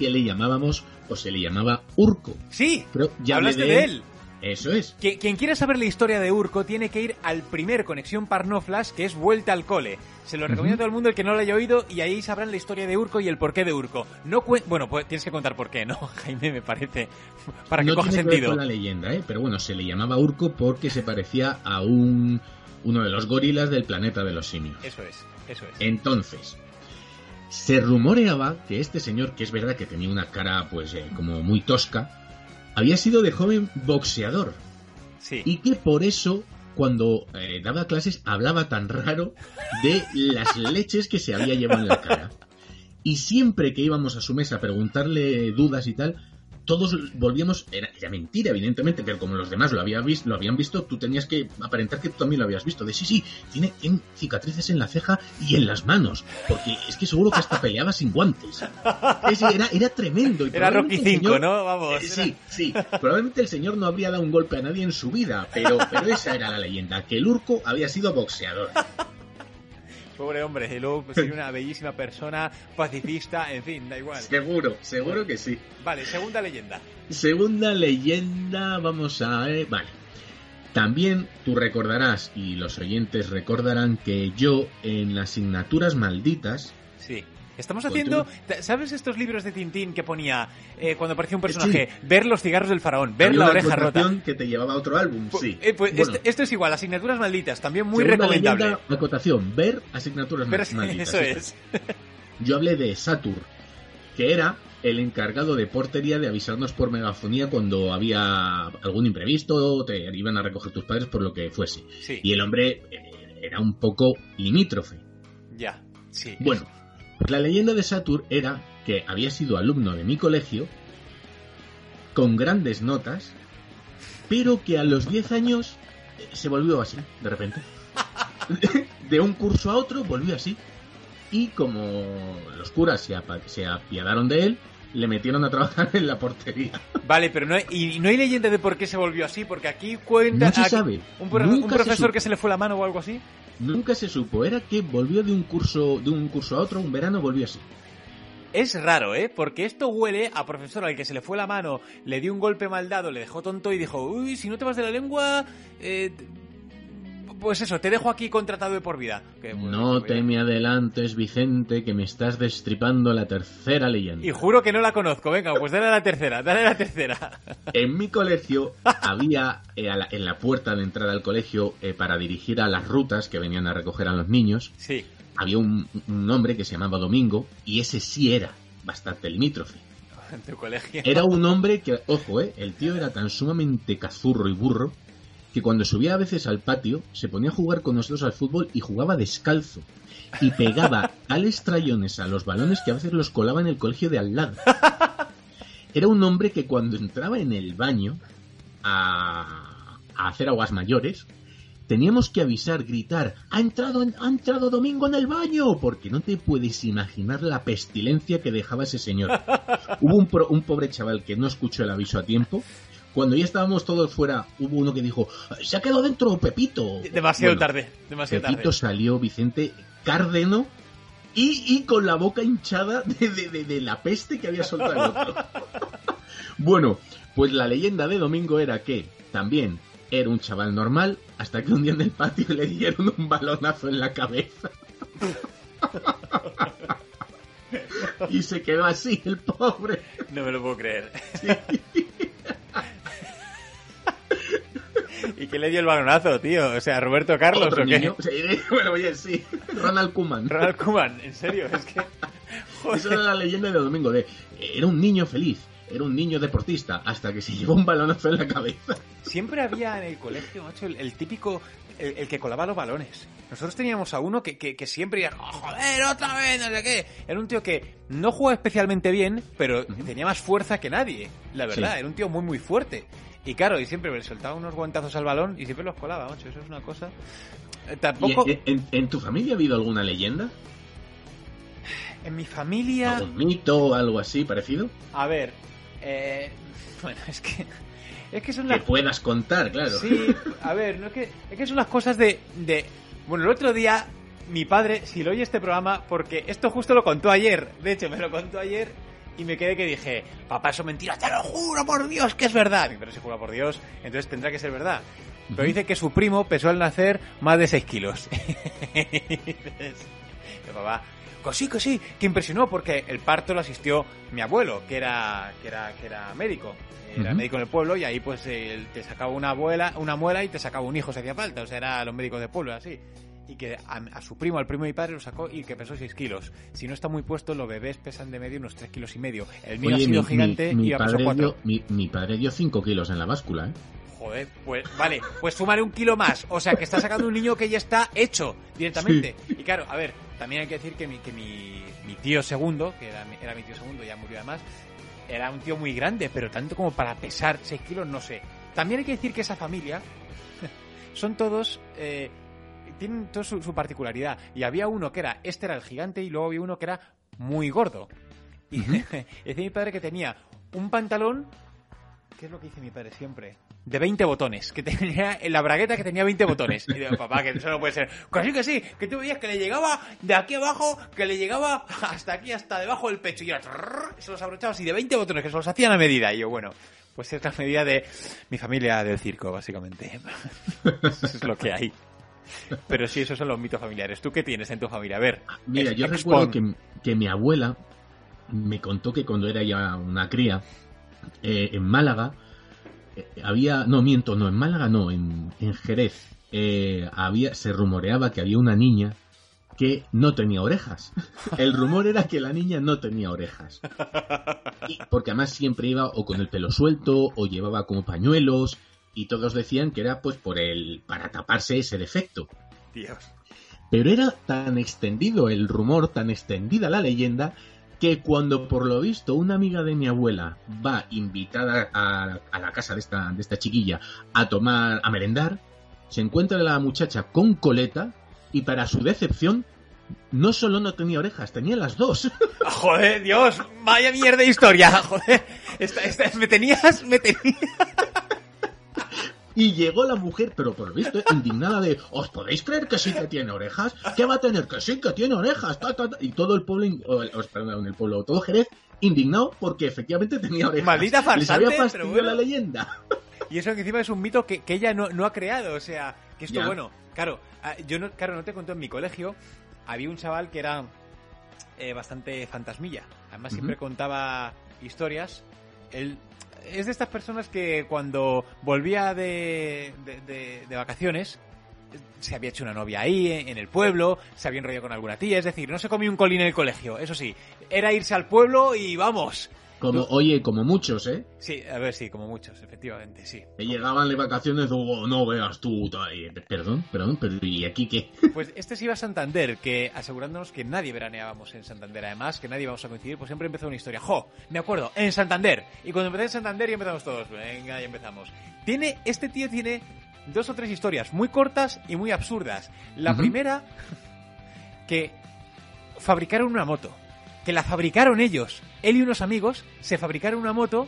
le llamábamos, o se le llamaba Urco. Sí, Pero ya hablaste de él. Eso es. Quien quiera saber la historia de Urco tiene que ir al primer Conexión Parnoflas, que es Vuelta al Cole. Se lo recomiendo a todo el mundo el que no lo haya oído y ahí sabrán la historia de Urco y el porqué de Urco. No bueno, pues tienes que contar por qué, ¿no? Jaime, me parece. Para que no coja tiene que ver sentido. con la leyenda, ¿eh? Pero bueno, se le llamaba Urco porque se parecía a un uno de los gorilas del planeta de los simios. Eso es, eso es. Entonces, se rumoreaba que este señor, que es verdad que tenía una cara pues eh, como muy tosca, había sido de joven boxeador. Sí. Y que por eso, cuando eh, daba clases, hablaba tan raro de las leches que se había llevado en la cara. Y siempre que íbamos a su mesa a preguntarle dudas y tal, todos volvíamos, era, era mentira evidentemente, pero como los demás lo, había vis- lo habían visto, tú tenías que aparentar que tú también lo habías visto. De sí, sí, tiene, tiene cicatrices en la ceja y en las manos, porque es que seguro que hasta peleaba sin guantes. Es era, era tremendo. y Era Rocky el 5, señor- ¿no? Vamos. Eh, sí, sí. Probablemente el señor no habría dado un golpe a nadie en su vida, pero, pero esa era la leyenda, que el Urco había sido boxeador. Pobre hombre, y luego pues, sería una bellísima persona, pacifista, en fin, da igual. Seguro, seguro que sí. Vale, segunda leyenda. Segunda leyenda, vamos a ver. Vale. También tú recordarás, y los oyentes recordarán, que yo en las asignaturas malditas. Sí. Estamos Pues haciendo, ¿sabes estos libros de Tintín que ponía eh, cuando aparecía un personaje? Ver los cigarros del faraón, ver había la oreja rota. que te llevaba a otro álbum, sí. Eh, pues Bueno, este- esto es igual, asignaturas malditas, también muy recomendable. leyenda, acotación, ver asignaturas malditas. eso es. Yo hablé de Satur, que era el encargado de portería de avisarnos por megafonía cuando había algún imprevisto, te iban a recoger tus padres por lo que fuese. Sí. Y el hombre eh, era un poco limítrofe. Ya, sí. Bueno, pues la leyenda de Satur era que había sido alumno de mi colegio, con grandes notas, pero que a los 10 años eh, se volvió así, de repente. De un curso a otro volvió así. Y como los curas se, apa- se apiadaron de él, le metieron a trabajar en la portería. Vale, pero no hay, y no hay leyenda de por qué se volvió así, porque aquí cuenta... No se sabe. Un, profesor que se le fue la mano o algo así. Nunca se supo, era que volvió de un curso, de un curso a otro, un verano volvió así. Es raro, ¿eh? Porque esto huele a profesor al que se le fue la mano, le dio un golpe mal dado, le dejó tonto y dijo, uy, si no te vas de la lengua, eh, pues eso, te dejo aquí contratado de por vida. Que, pues, No pues, te me adelantes, Vicente, que me estás destripando la tercera leyenda. Y juro que no la conozco. Venga, pues dale a la tercera, dale a la tercera. En mi colegio había eh, la- en la puerta de entrada al colegio eh, para dirigir a las rutas que venían a recoger a los niños. Sí. Había un, un hombre que se llamaba Domingo y ese sí era bastante limítrofe. En tu colegio. Era un hombre que, ojo, eh, el tío era tan sumamente cazurro y burro que cuando subía a veces al patio se ponía a jugar con nosotros al fútbol y jugaba descalzo. Y pegaba tales trayones a los balones que a veces los colaba en el colegio de al lado. Era un hombre que cuando entraba en el baño a, a hacer aguas mayores, teníamos que avisar, gritar, ha entrado, ha entrado Domingo en el baño, porque no te puedes imaginar la pestilencia que dejaba ese señor. Hubo un, pro- un pobre chaval que no escuchó el aviso a tiempo. Cuando ya estábamos todos fuera, hubo uno que dijo, se ha quedado dentro Pepito. Demasiado Bueno, tarde, demasiado Pepito tarde. salió, Vicente, cárdeno y, y con la boca hinchada de, de- de- de la peste que había soltado el otro. bueno, pues la leyenda de Domingo era que también era un chaval normal hasta que un día en el patio le dieron un balonazo en la cabeza. y se quedó así el pobre. No me lo puedo creer. ¿Y qué le dio el balonazo, tío? O sea, Roberto Carlos Otro o qué? niño. Sí, bueno, oye, sí. Ronald Koeman. Ronald Koeman, en serio, es que... Esa era la leyenda de Domingo. De, era un niño feliz. era un niño deportista hasta que se llevó un balonazo en la cabeza. Siempre había en el colegio, macho, el, el típico, el, el que colaba los balones. Nosotros teníamos a uno que, que, que siempre iba, "Oh, joder, otra vez, no sé qué. Era un tío que no jugaba especialmente bien, pero tenía más fuerza que nadie, la verdad. Sí. Era un tío muy, muy fuerte. Y claro, y siempre le soltaba unos guantazos al balón y siempre los colaba, macho. Eso es una cosa... Eh, ¿Y Tampoco... en, en- en tu familia ha habido alguna leyenda? En mi familia... ¿Algún mito o algo así parecido? A ver, eh, bueno, es que es que son Que las puedas contar, claro. Sí, a ver, no es que es que son las cosas de de bueno, el otro día mi padre, si lo oye este programa, porque esto justo lo contó ayer, de hecho me lo contó ayer y me quedé que dije, papá, eso es mentira, te lo juro por Dios que es verdad. Mi padre se jura por Dios, entonces tendrá que ser verdad. Pero dice que su primo pesó al nacer más de 6 kilos. "Pero, papá, que sí, que impresionó porque el parto lo asistió mi abuelo, que era, que era, que era médico. Era Ujú. médico en el pueblo y ahí pues él te sacaba una abuela, una muela y te sacaba un hijo si hacía falta. O sea, era los médicos del pueblo, así. Y que a, a su primo, al primo de mi padre, lo sacó y que pesó 6 kilos. Si no está muy puesto, los bebés pesan de medio unos 3 kilos y medio. El mío Oye, ha sido mi, gigante mi- mi y ha pesado padre 4. dio, mi, mi padre dio 5 kilos en la báscula, ¿eh? Joder, pues vale, pues súmale un kilo más. O sea, que está sacando un niño que ya está hecho directamente. Y claro, a ver, también hay que decir que mi, que mi, mi tío segundo, que era, mi- era mi tío segundo, ya murió además, era un tío muy grande, pero tanto como para pesar 6 kilos, no sé. También hay que decir que esa familia son todos... eh, tienen toda su, su particularidad. Y había uno que era, este era el gigante, y luego había uno que era muy gordo. Y decía mi padre que tenía un pantalón ¿Qué es lo que dice mi padre siempre? De 20 botones, que tenía en la bragueta que tenía 20 botones. Y digo, papá, que eso no puede ser. Sí, que sí, que tú veías que le llegaba de aquí abajo, que le llegaba hasta aquí, hasta debajo del pecho. Y trrr, se los abrochaba así de 20 botones, que se los hacían a medida. Y yo, bueno, pues es la medida de mi familia del circo, básicamente. Eso es lo que hay. Pero sí, esos son los mitos familiares. ¿Tú qué tienes en tu familia? A ver. Mira, yo expon. recuerdo que, que mi abuela me contó que cuando era ya una cría, eh, en Málaga, eh, había, no miento, no, en Málaga no, en, en Jerez, eh, había, se rumoreaba que había una niña que no tenía orejas. El rumor era que la niña no tenía orejas. Y- porque además siempre iba o con el pelo suelto o llevaba como pañuelos y todos decían que era pues por el para taparse ese defecto. Dios. Pero era tan extendido el rumor, tan extendida la leyenda, que cuando por lo visto una amiga de mi abuela va invitada a, a la casa de esta, de esta chiquilla a tomar, a merendar, se encuentra la muchacha con coleta y para su decepción no solo no tenía orejas, tenía las dos. Joder, Dios, vaya mierda de historia, joder. Esta, esta- me tenías, me tenías. Y llegó la mujer, pero por lo visto, eh, indignada de, ¿os podéis creer que sí que tiene orejas? ¿Qué va a tener? Que sí que tiene orejas. ta, ta, ta". Y todo el pueblo, in- o el- o, perdón, el pueblo, todo Jerez, indignado porque efectivamente tenía orejas. Maldita Les farsante, había pero fastidiado bueno. la leyenda. Y eso que encima es un mito que, que ella no, no ha creado, o sea, que esto, Ya. bueno, claro, ah, yo no, claro, no te contó en mi colegio, había un chaval que era eh, bastante fantasmilla, además siempre contaba historias, él es de estas personas que cuando volvía de, de, vacaciones, se había hecho una novia ahí, en el pueblo, se había enrollado con alguna tía, es decir, no se comía un colín en el colegio, eso sí, era irse al pueblo y vamos. Como, oye, como muchos, ¿eh? Sí, a ver, sí, como muchos, efectivamente, sí. Que llegaban de vacaciones, oh, no veas tú. Perdón, perdón, pero ¿y aquí qué? Pues este se iba a Santander, que asegurándonos que nadie veraneábamos en Santander, además, que nadie íbamos a coincidir, pues siempre empezó una historia. ¡Jo! Me acuerdo, en Santander. Y cuando empecé en Santander ya empezamos todos. Venga, ya empezamos. Tiene, este tío tiene dos o tres historias muy cortas y muy absurdas. La primera, que fabricaron una moto. Que la fabricaron ellos. Él y unos amigos se fabricaron una moto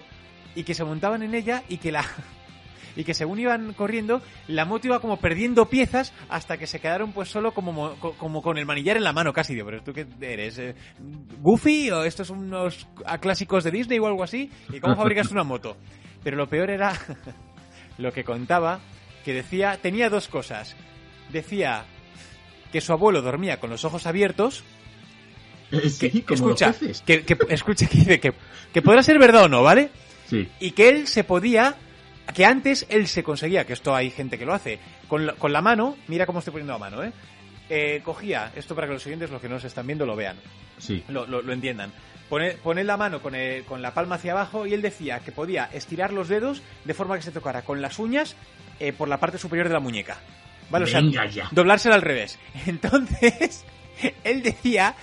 y que se montaban en ella y que la y que según iban corriendo la moto iba como perdiendo piezas hasta que se quedaron pues solo como mo- co- como con el manillar en la mano casi. Digo pero tú qué eres eh, Goofy o estos son unos clásicos de Disney o algo así y cómo fabricas una moto pero lo peor era lo que contaba que decía tenía dos cosas. Decía que su abuelo dormía con los ojos abiertos Sí, como escucha, los peces. que, que- escucha que dice que, que podrá ser verdad o no, ¿vale? Sí. Y que él se podía, que antes él se conseguía, que esto hay gente que lo hace, con la, con la mano, mira cómo estoy poniendo la mano, ¿eh? Eh, cogía, esto para que los oyentes, los que no se están viendo, lo vean, Sí. lo, lo- lo entiendan. pone, pone la mano con, el- con la palma hacia abajo y él decía que podía estirar los dedos de forma que se tocara con las uñas eh, por la parte superior de la muñeca. ¿Vale? O sea, doblársela al revés. Entonces, él decía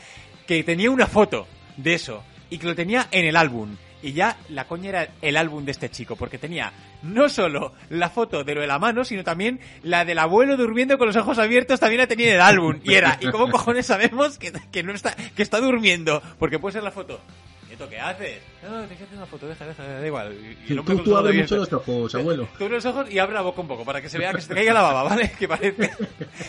que tenía una foto de eso y que lo tenía en el álbum. Y ya la coña era el álbum de este chico, porque tenía no solo la foto de lo de la mano, sino también la del abuelo durmiendo con los ojos abiertos, también la tenía en el álbum. Y era, ¿y cómo cojones sabemos que, que no está, que está durmiendo? Porque puede ser la foto. ¿Nieto qué haces? No, te hacer una foto, deja, deja, da igual. Y el hombre Tú, tú los ojos abres mucho los ojos, abuelo. Tú abres los ojos y abre la boca un poco para que se vea que se te caiga la baba, ¿vale? Que parece.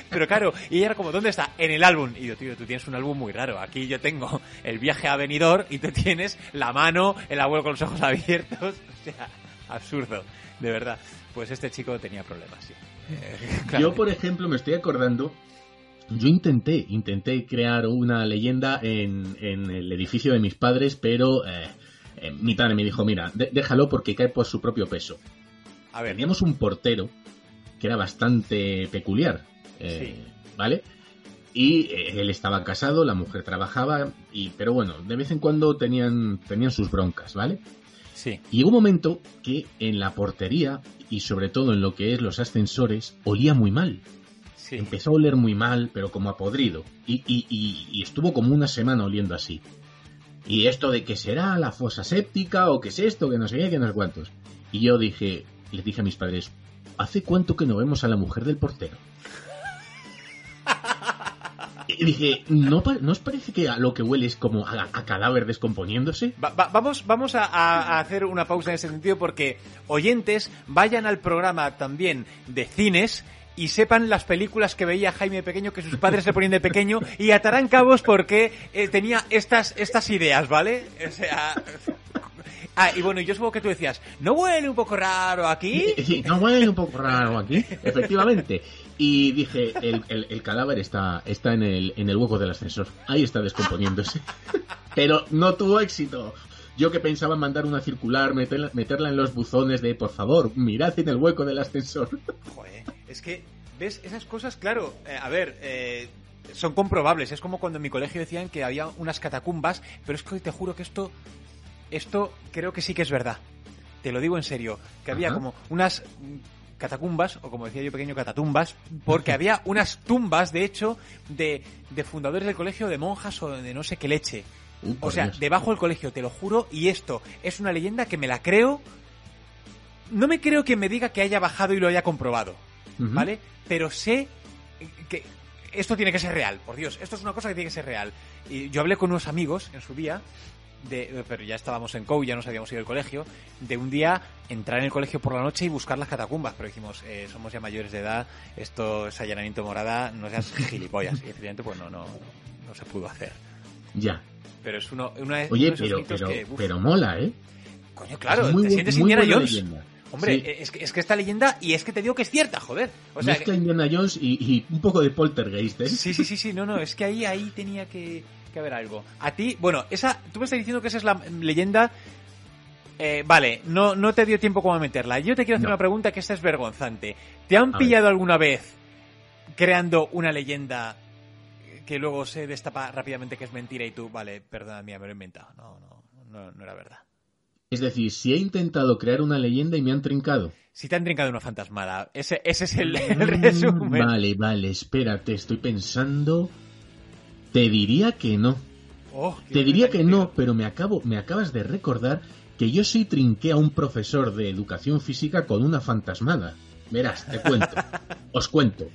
Pero claro, y ella era como, ¿dónde está? En el álbum. Y yo, tío, tú tienes un álbum muy raro. Aquí yo tengo el viaje a Benidorm y tú tienes la mano, el abuelo con los ojos abiertos. O sea, absurdo, de verdad. Pues este chico tenía problemas, sí. Eh, claro. Yo, por ejemplo, me estoy acordando. Yo intenté, intenté crear una leyenda en, en el edificio de mis padres, pero eh, eh, mi padre me dijo, mira, de- déjalo porque cae por su propio peso. A ver. Teníamos un portero que era bastante peculiar, eh, ¿vale? Y eh, él estaba casado, la mujer trabajaba, y, pero bueno, de vez en cuando tenían, tenían sus broncas, ¿vale? Sí. Y llegó un momento que en la portería, y sobre todo en lo que es los ascensores, olía muy mal. Empezó a oler muy mal, pero como a podrido. Y, y- y- y estuvo como una semana oliendo así. Y esto de que será la fosa séptica o qué es esto, que no sé qué, que no sé cuántos. Y yo dije, les dije a mis padres, ¿hace cuánto que no vemos a la mujer del portero? Y dije, ¿no, ¿no os parece que a lo que huele es como a, a cadáver descomponiéndose? Va- va- vamos vamos a hacer una pausa en ese sentido porque oyentes vayan al programa también de cines y sepan las películas que veía Jaime Pequeño que sus padres le ponían de pequeño y atarán cabos porque eh, tenía estas estas ideas, ¿vale? O sea, Ah, y bueno, yo supongo que tú decías, ¿no huele un poco raro aquí? No huele un poco raro aquí, efectivamente. Y dije, el, el- el cadáver está, está en, el, en el hueco del ascensor. Ahí está descomponiéndose. Pero no tuvo éxito. Yo que pensaba en mandar una circular, meterla, meterla en los buzones de, por favor, mirad en el hueco del ascensor. Joder, es que, ¿ves? Esas cosas, claro, eh, a ver, eh, son comprobables. Es como cuando en mi colegio decían que había unas catacumbas, pero es que te juro que esto, esto creo que sí que es verdad. Te lo digo en serio, que había Ajá. como unas catacumbas, o como decía yo pequeño, catatumbas, porque había unas tumbas, de hecho, de, de fundadores del colegio, de monjas o de no sé qué leche. Uh, O sea, Dios. debajo del colegio, te lo juro, y esto es una leyenda que me la creo. No me creo que me diga que haya bajado y lo haya comprobado. ¿vale? Pero sé que esto tiene que ser real, por Dios, esto es una cosa que tiene que ser real. Y yo hablé con unos amigos en su día, de, pero ya estábamos en COU, ya nos habíamos ido al colegio, de un día entrar en el colegio por la noche y buscar las catacumbas, pero dijimos, eh, somos ya mayores de edad, esto es allanamiento morada, no seas gilipollas. Y efectivamente, pues no, no, no se pudo hacer. Ya. Pero es uno, una, uno Oye, de esos pero, pero, que, pero mola, ¿eh? coño, claro, Es muy te sientes muy Indiana Jones. leyenda. Hombre, Sí. es, que, es que esta leyenda, y es que te digo que es cierta, joder. O sea, Mezcla Indiana Jones y, y un poco de poltergeist, ¿eh? Sí, sí, sí, sí, no, no, es que ahí, ahí tenía que, que haber algo. A ti, bueno, esa, tú me estás diciendo que esa es la leyenda. Eh, vale, no, no te dio tiempo como a meterla. Yo te quiero hacer No. una pregunta que esta es vergonzante. ¿Te han A pillado alguna vez creando una leyenda que luego se destapa rápidamente que es mentira y tú, vale, perdona mía, me lo he inventado? No, no, no, no era verdad. Es decir, si he intentado crear una leyenda y me han trincado. Si te han trincado una fantasmada, ese, ese es el, el resumen. Mm, Vale, vale, espérate, estoy pensando. Te diría que no. Oh, Te diría que no, pero me acabo, me acabas de recordar que yo sí trinqué a un profesor de educación física con una fantasmada. Verás, te cuento. Os cuento.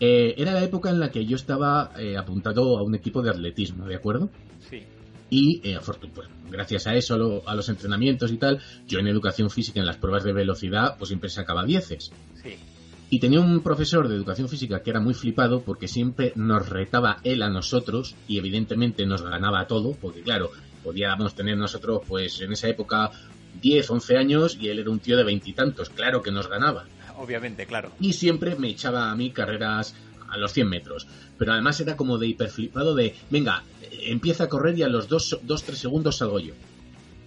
Eh, era la época en la que yo estaba eh, apuntado a un equipo de atletismo, ¿de acuerdo? Sí. Y eh, pues, gracias a eso, a, lo- a los entrenamientos y tal, yo en educación física, en las pruebas de velocidad, pues siempre sacaba dieces. Sí. Y tenía un profesor de educación física que era muy flipado porque siempre nos retaba él a nosotros y evidentemente nos ganaba a todo, porque claro, podíamos tener nosotros pues en esa época 10, 11 años y él era un tío de veintitantos, claro que nos ganaba. Obviamente, claro. Y siempre me echaba a mí carreras a los 100 metros. Pero además era como de hiperflipado de, venga, eh, empieza a correr y a los 2-3 segundos salgo yo.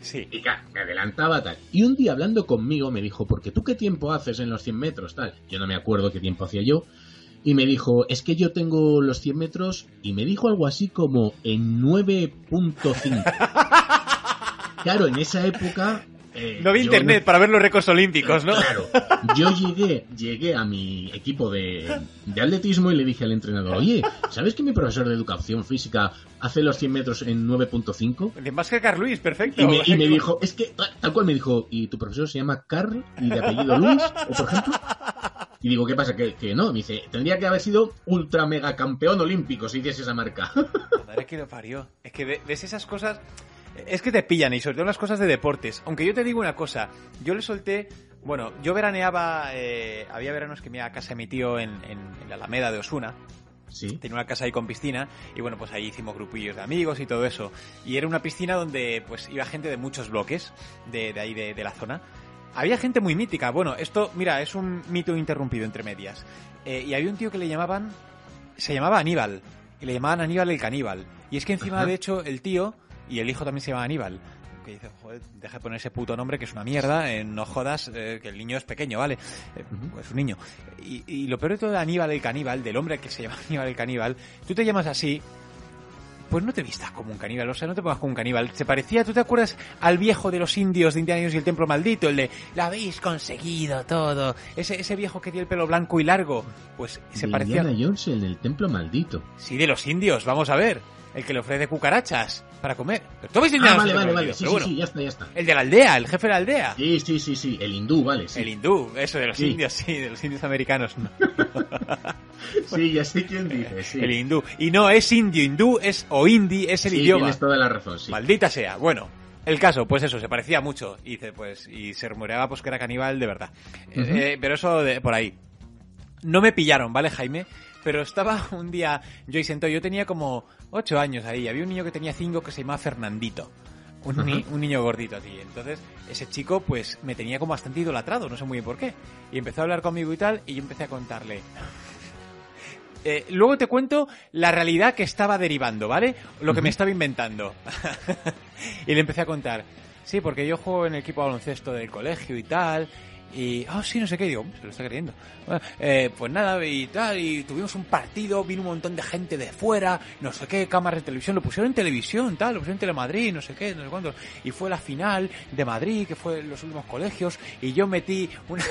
Sí. Y claro, me adelantaba tal. Y un día hablando conmigo me dijo, porque tú qué tiempo haces en los 100 metros tal. Yo no me acuerdo qué tiempo hacía yo. y me dijo, es que yo tengo los 100 metros y me dijo algo así como en 9.5. claro, en esa época... eh, No había yo internet para ver los récords olímpicos, ¿no? Claro. Yo llegué, llegué a mi equipo de, de atletismo y le dije al entrenador, oye, ¿sabes que mi profesor de educación física hace los 100 metros en 9.5? De más que Carl Luis, perfecto. Y me, y me dijo, es que, tal cual me dijo, ¿y tu profesor se llama Carl y de apellido Luis? ¿O por ejemplo? Y digo, ¿qué pasa? Que, que no, me dice, tendría que haber sido ultra mega campeón olímpico si hiciese esa marca. Madre que lo parió. Es que ve- ves esas cosas. Es que te pillan, y sobre todo las cosas de deportes. Aunque yo te digo una cosa, yo le solté. Bueno, yo veraneaba. eh, había veranos que me iba a casa de mi tío en, en- en la Alameda de Osuna. Sí. Tenía una casa ahí con piscina y bueno, pues ahí hicimos grupillos de amigos y todo eso. Y era una piscina donde pues iba gente de muchos bloques de, de ahí de, de la zona. Había gente muy mítica. Bueno, esto, mira, es un mito interrumpido entre medias. Eh, y había un tío que le llamaban, se llamaba Aníbal. Y le llamaban Aníbal el caníbal. Y es que encima, Ajá. de hecho, el tío y el hijo también se llama Aníbal. Que dice, joder, deja de poner ese puto nombre que es una mierda, eh, no jodas, eh, que el niño es pequeño, ¿vale? Eh, Es un niño. Y, y lo peor de todo de Aníbal el caníbal, del hombre que se llama Aníbal el caníbal, tú te llamas así, pues no te vistas como un caníbal, o sea, no te pongas como un caníbal. Se parecía, ¿tú te acuerdas al viejo de los indios de Indiana Jones y el templo maldito? El de, lo habéis conseguido todo. Ese, ese viejo que tiene el pelo blanco y largo, pues se De parecía... Indiana Jones, el del templo maldito. Sí, de los indios, vamos a ver. El que le ofrece cucarachas para comer. Pero tú habéis Ah, vale, vale, vale. Sí, sí, bueno. sí, ya está, ya está. El de la aldea, el jefe de la aldea. Sí, sí, sí, sí. El hindú, vale. Sí. El hindú, eso de los Sí. indios, sí, de los indios americanos. no. Sí, ya sé quién dice, sí. El hindú. Y no es indio, hindú es o hindi, es el Sí, idioma. tienes toda la razón, sí. Maldita sea. Bueno, el caso, pues eso, se parecía mucho. Y dice, pues, y se rumoreaba pues que era caníbal de verdad. Eh, eh, pero eso de, por ahí. No me pillaron, ¿vale, Jaime? Pero estaba un día, yo y sentó, yo tenía como ocho años ahí. Había un niño que tenía cinco que se llamaba Fernandito. Un, ni- Ajá. un niño gordito así. Entonces, ese chico, pues, me tenía como bastante idolatrado, no sé muy bien por qué. Y empezó a hablar conmigo y tal, y yo empecé a contarle. Eh, luego te cuento la realidad que estaba derivando, ¿vale? Lo que me estaba inventando. y le empecé a contar. Sí, porque yo juego en el equipo de baloncesto del colegio y tal. Y, ah, sí, no sé qué, digo, se lo está creyendo. Bueno, eh, pues nada, y tal, y tuvimos un partido, vino un montón de gente de fuera, no sé qué, cámaras de televisión, lo pusieron en televisión, tal, lo pusieron en Telemadrid, no sé qué, no sé cuánto. Y fue la final de Madrid, que fue en los últimos colegios, y yo metí una,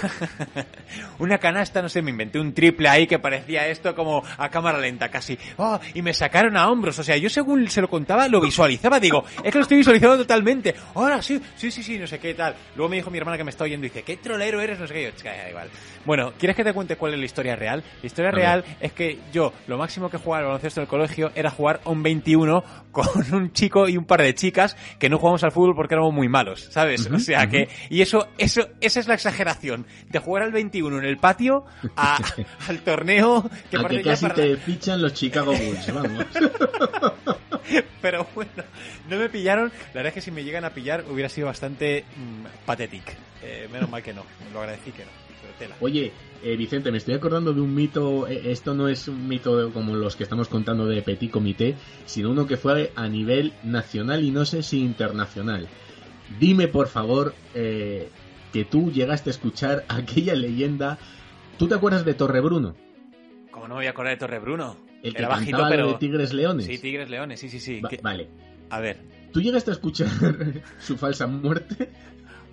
una canasta, no sé, me inventé un triple ahí que parecía esto como a cámara lenta casi. Oh, y me sacaron a hombros, o sea, yo según se lo contaba, lo visualizaba, digo, es que lo estoy visualizando totalmente. Ahora sí, sí, sí, sí, no sé qué tal. Luego me dijo mi hermana que me está oyendo y dice, ¿qué trolero eres? No sé qué. Yo, "Chica, da igual. Bueno, ¿quieres que te cuente cuál es la historia real? La historia real es que yo, lo máximo que jugaba al baloncesto en el colegio era jugar un 21 con un chico y un par de chicas que no jugamos al fútbol porque éramos muy malos, ¿sabes? O sea que, y eso, eso, esa es la exageración de jugar al 21 en el patio a- al torneo que a que casi para- te fichan los Chicago Bulls, vamos. Pero bueno, no me pillaron. La verdad es que si me llegan a pillar hubiera sido bastante mm, patético. Eh, menos mal que no. Lo agradecí que no. Pero tela. Oye, eh, Vicente, me estoy acordando de un mito. eh, Esto no es un mito como los que estamos contando de Petit Comité, sino uno que fue a nivel nacional y no sé si internacional. Dime, por favor, eh, que tú llegaste a escuchar aquella leyenda. ¿Tú te acuerdas de Torrebruno? Como no me voy a acordar de Torre Bruno. El que Era bajito, pero. de Tigres Leones. Sí, Tigres Leones, sí, sí, sí. Va- Que- Vale. A ver. ¿Tú llegaste a escuchar su falsa muerte?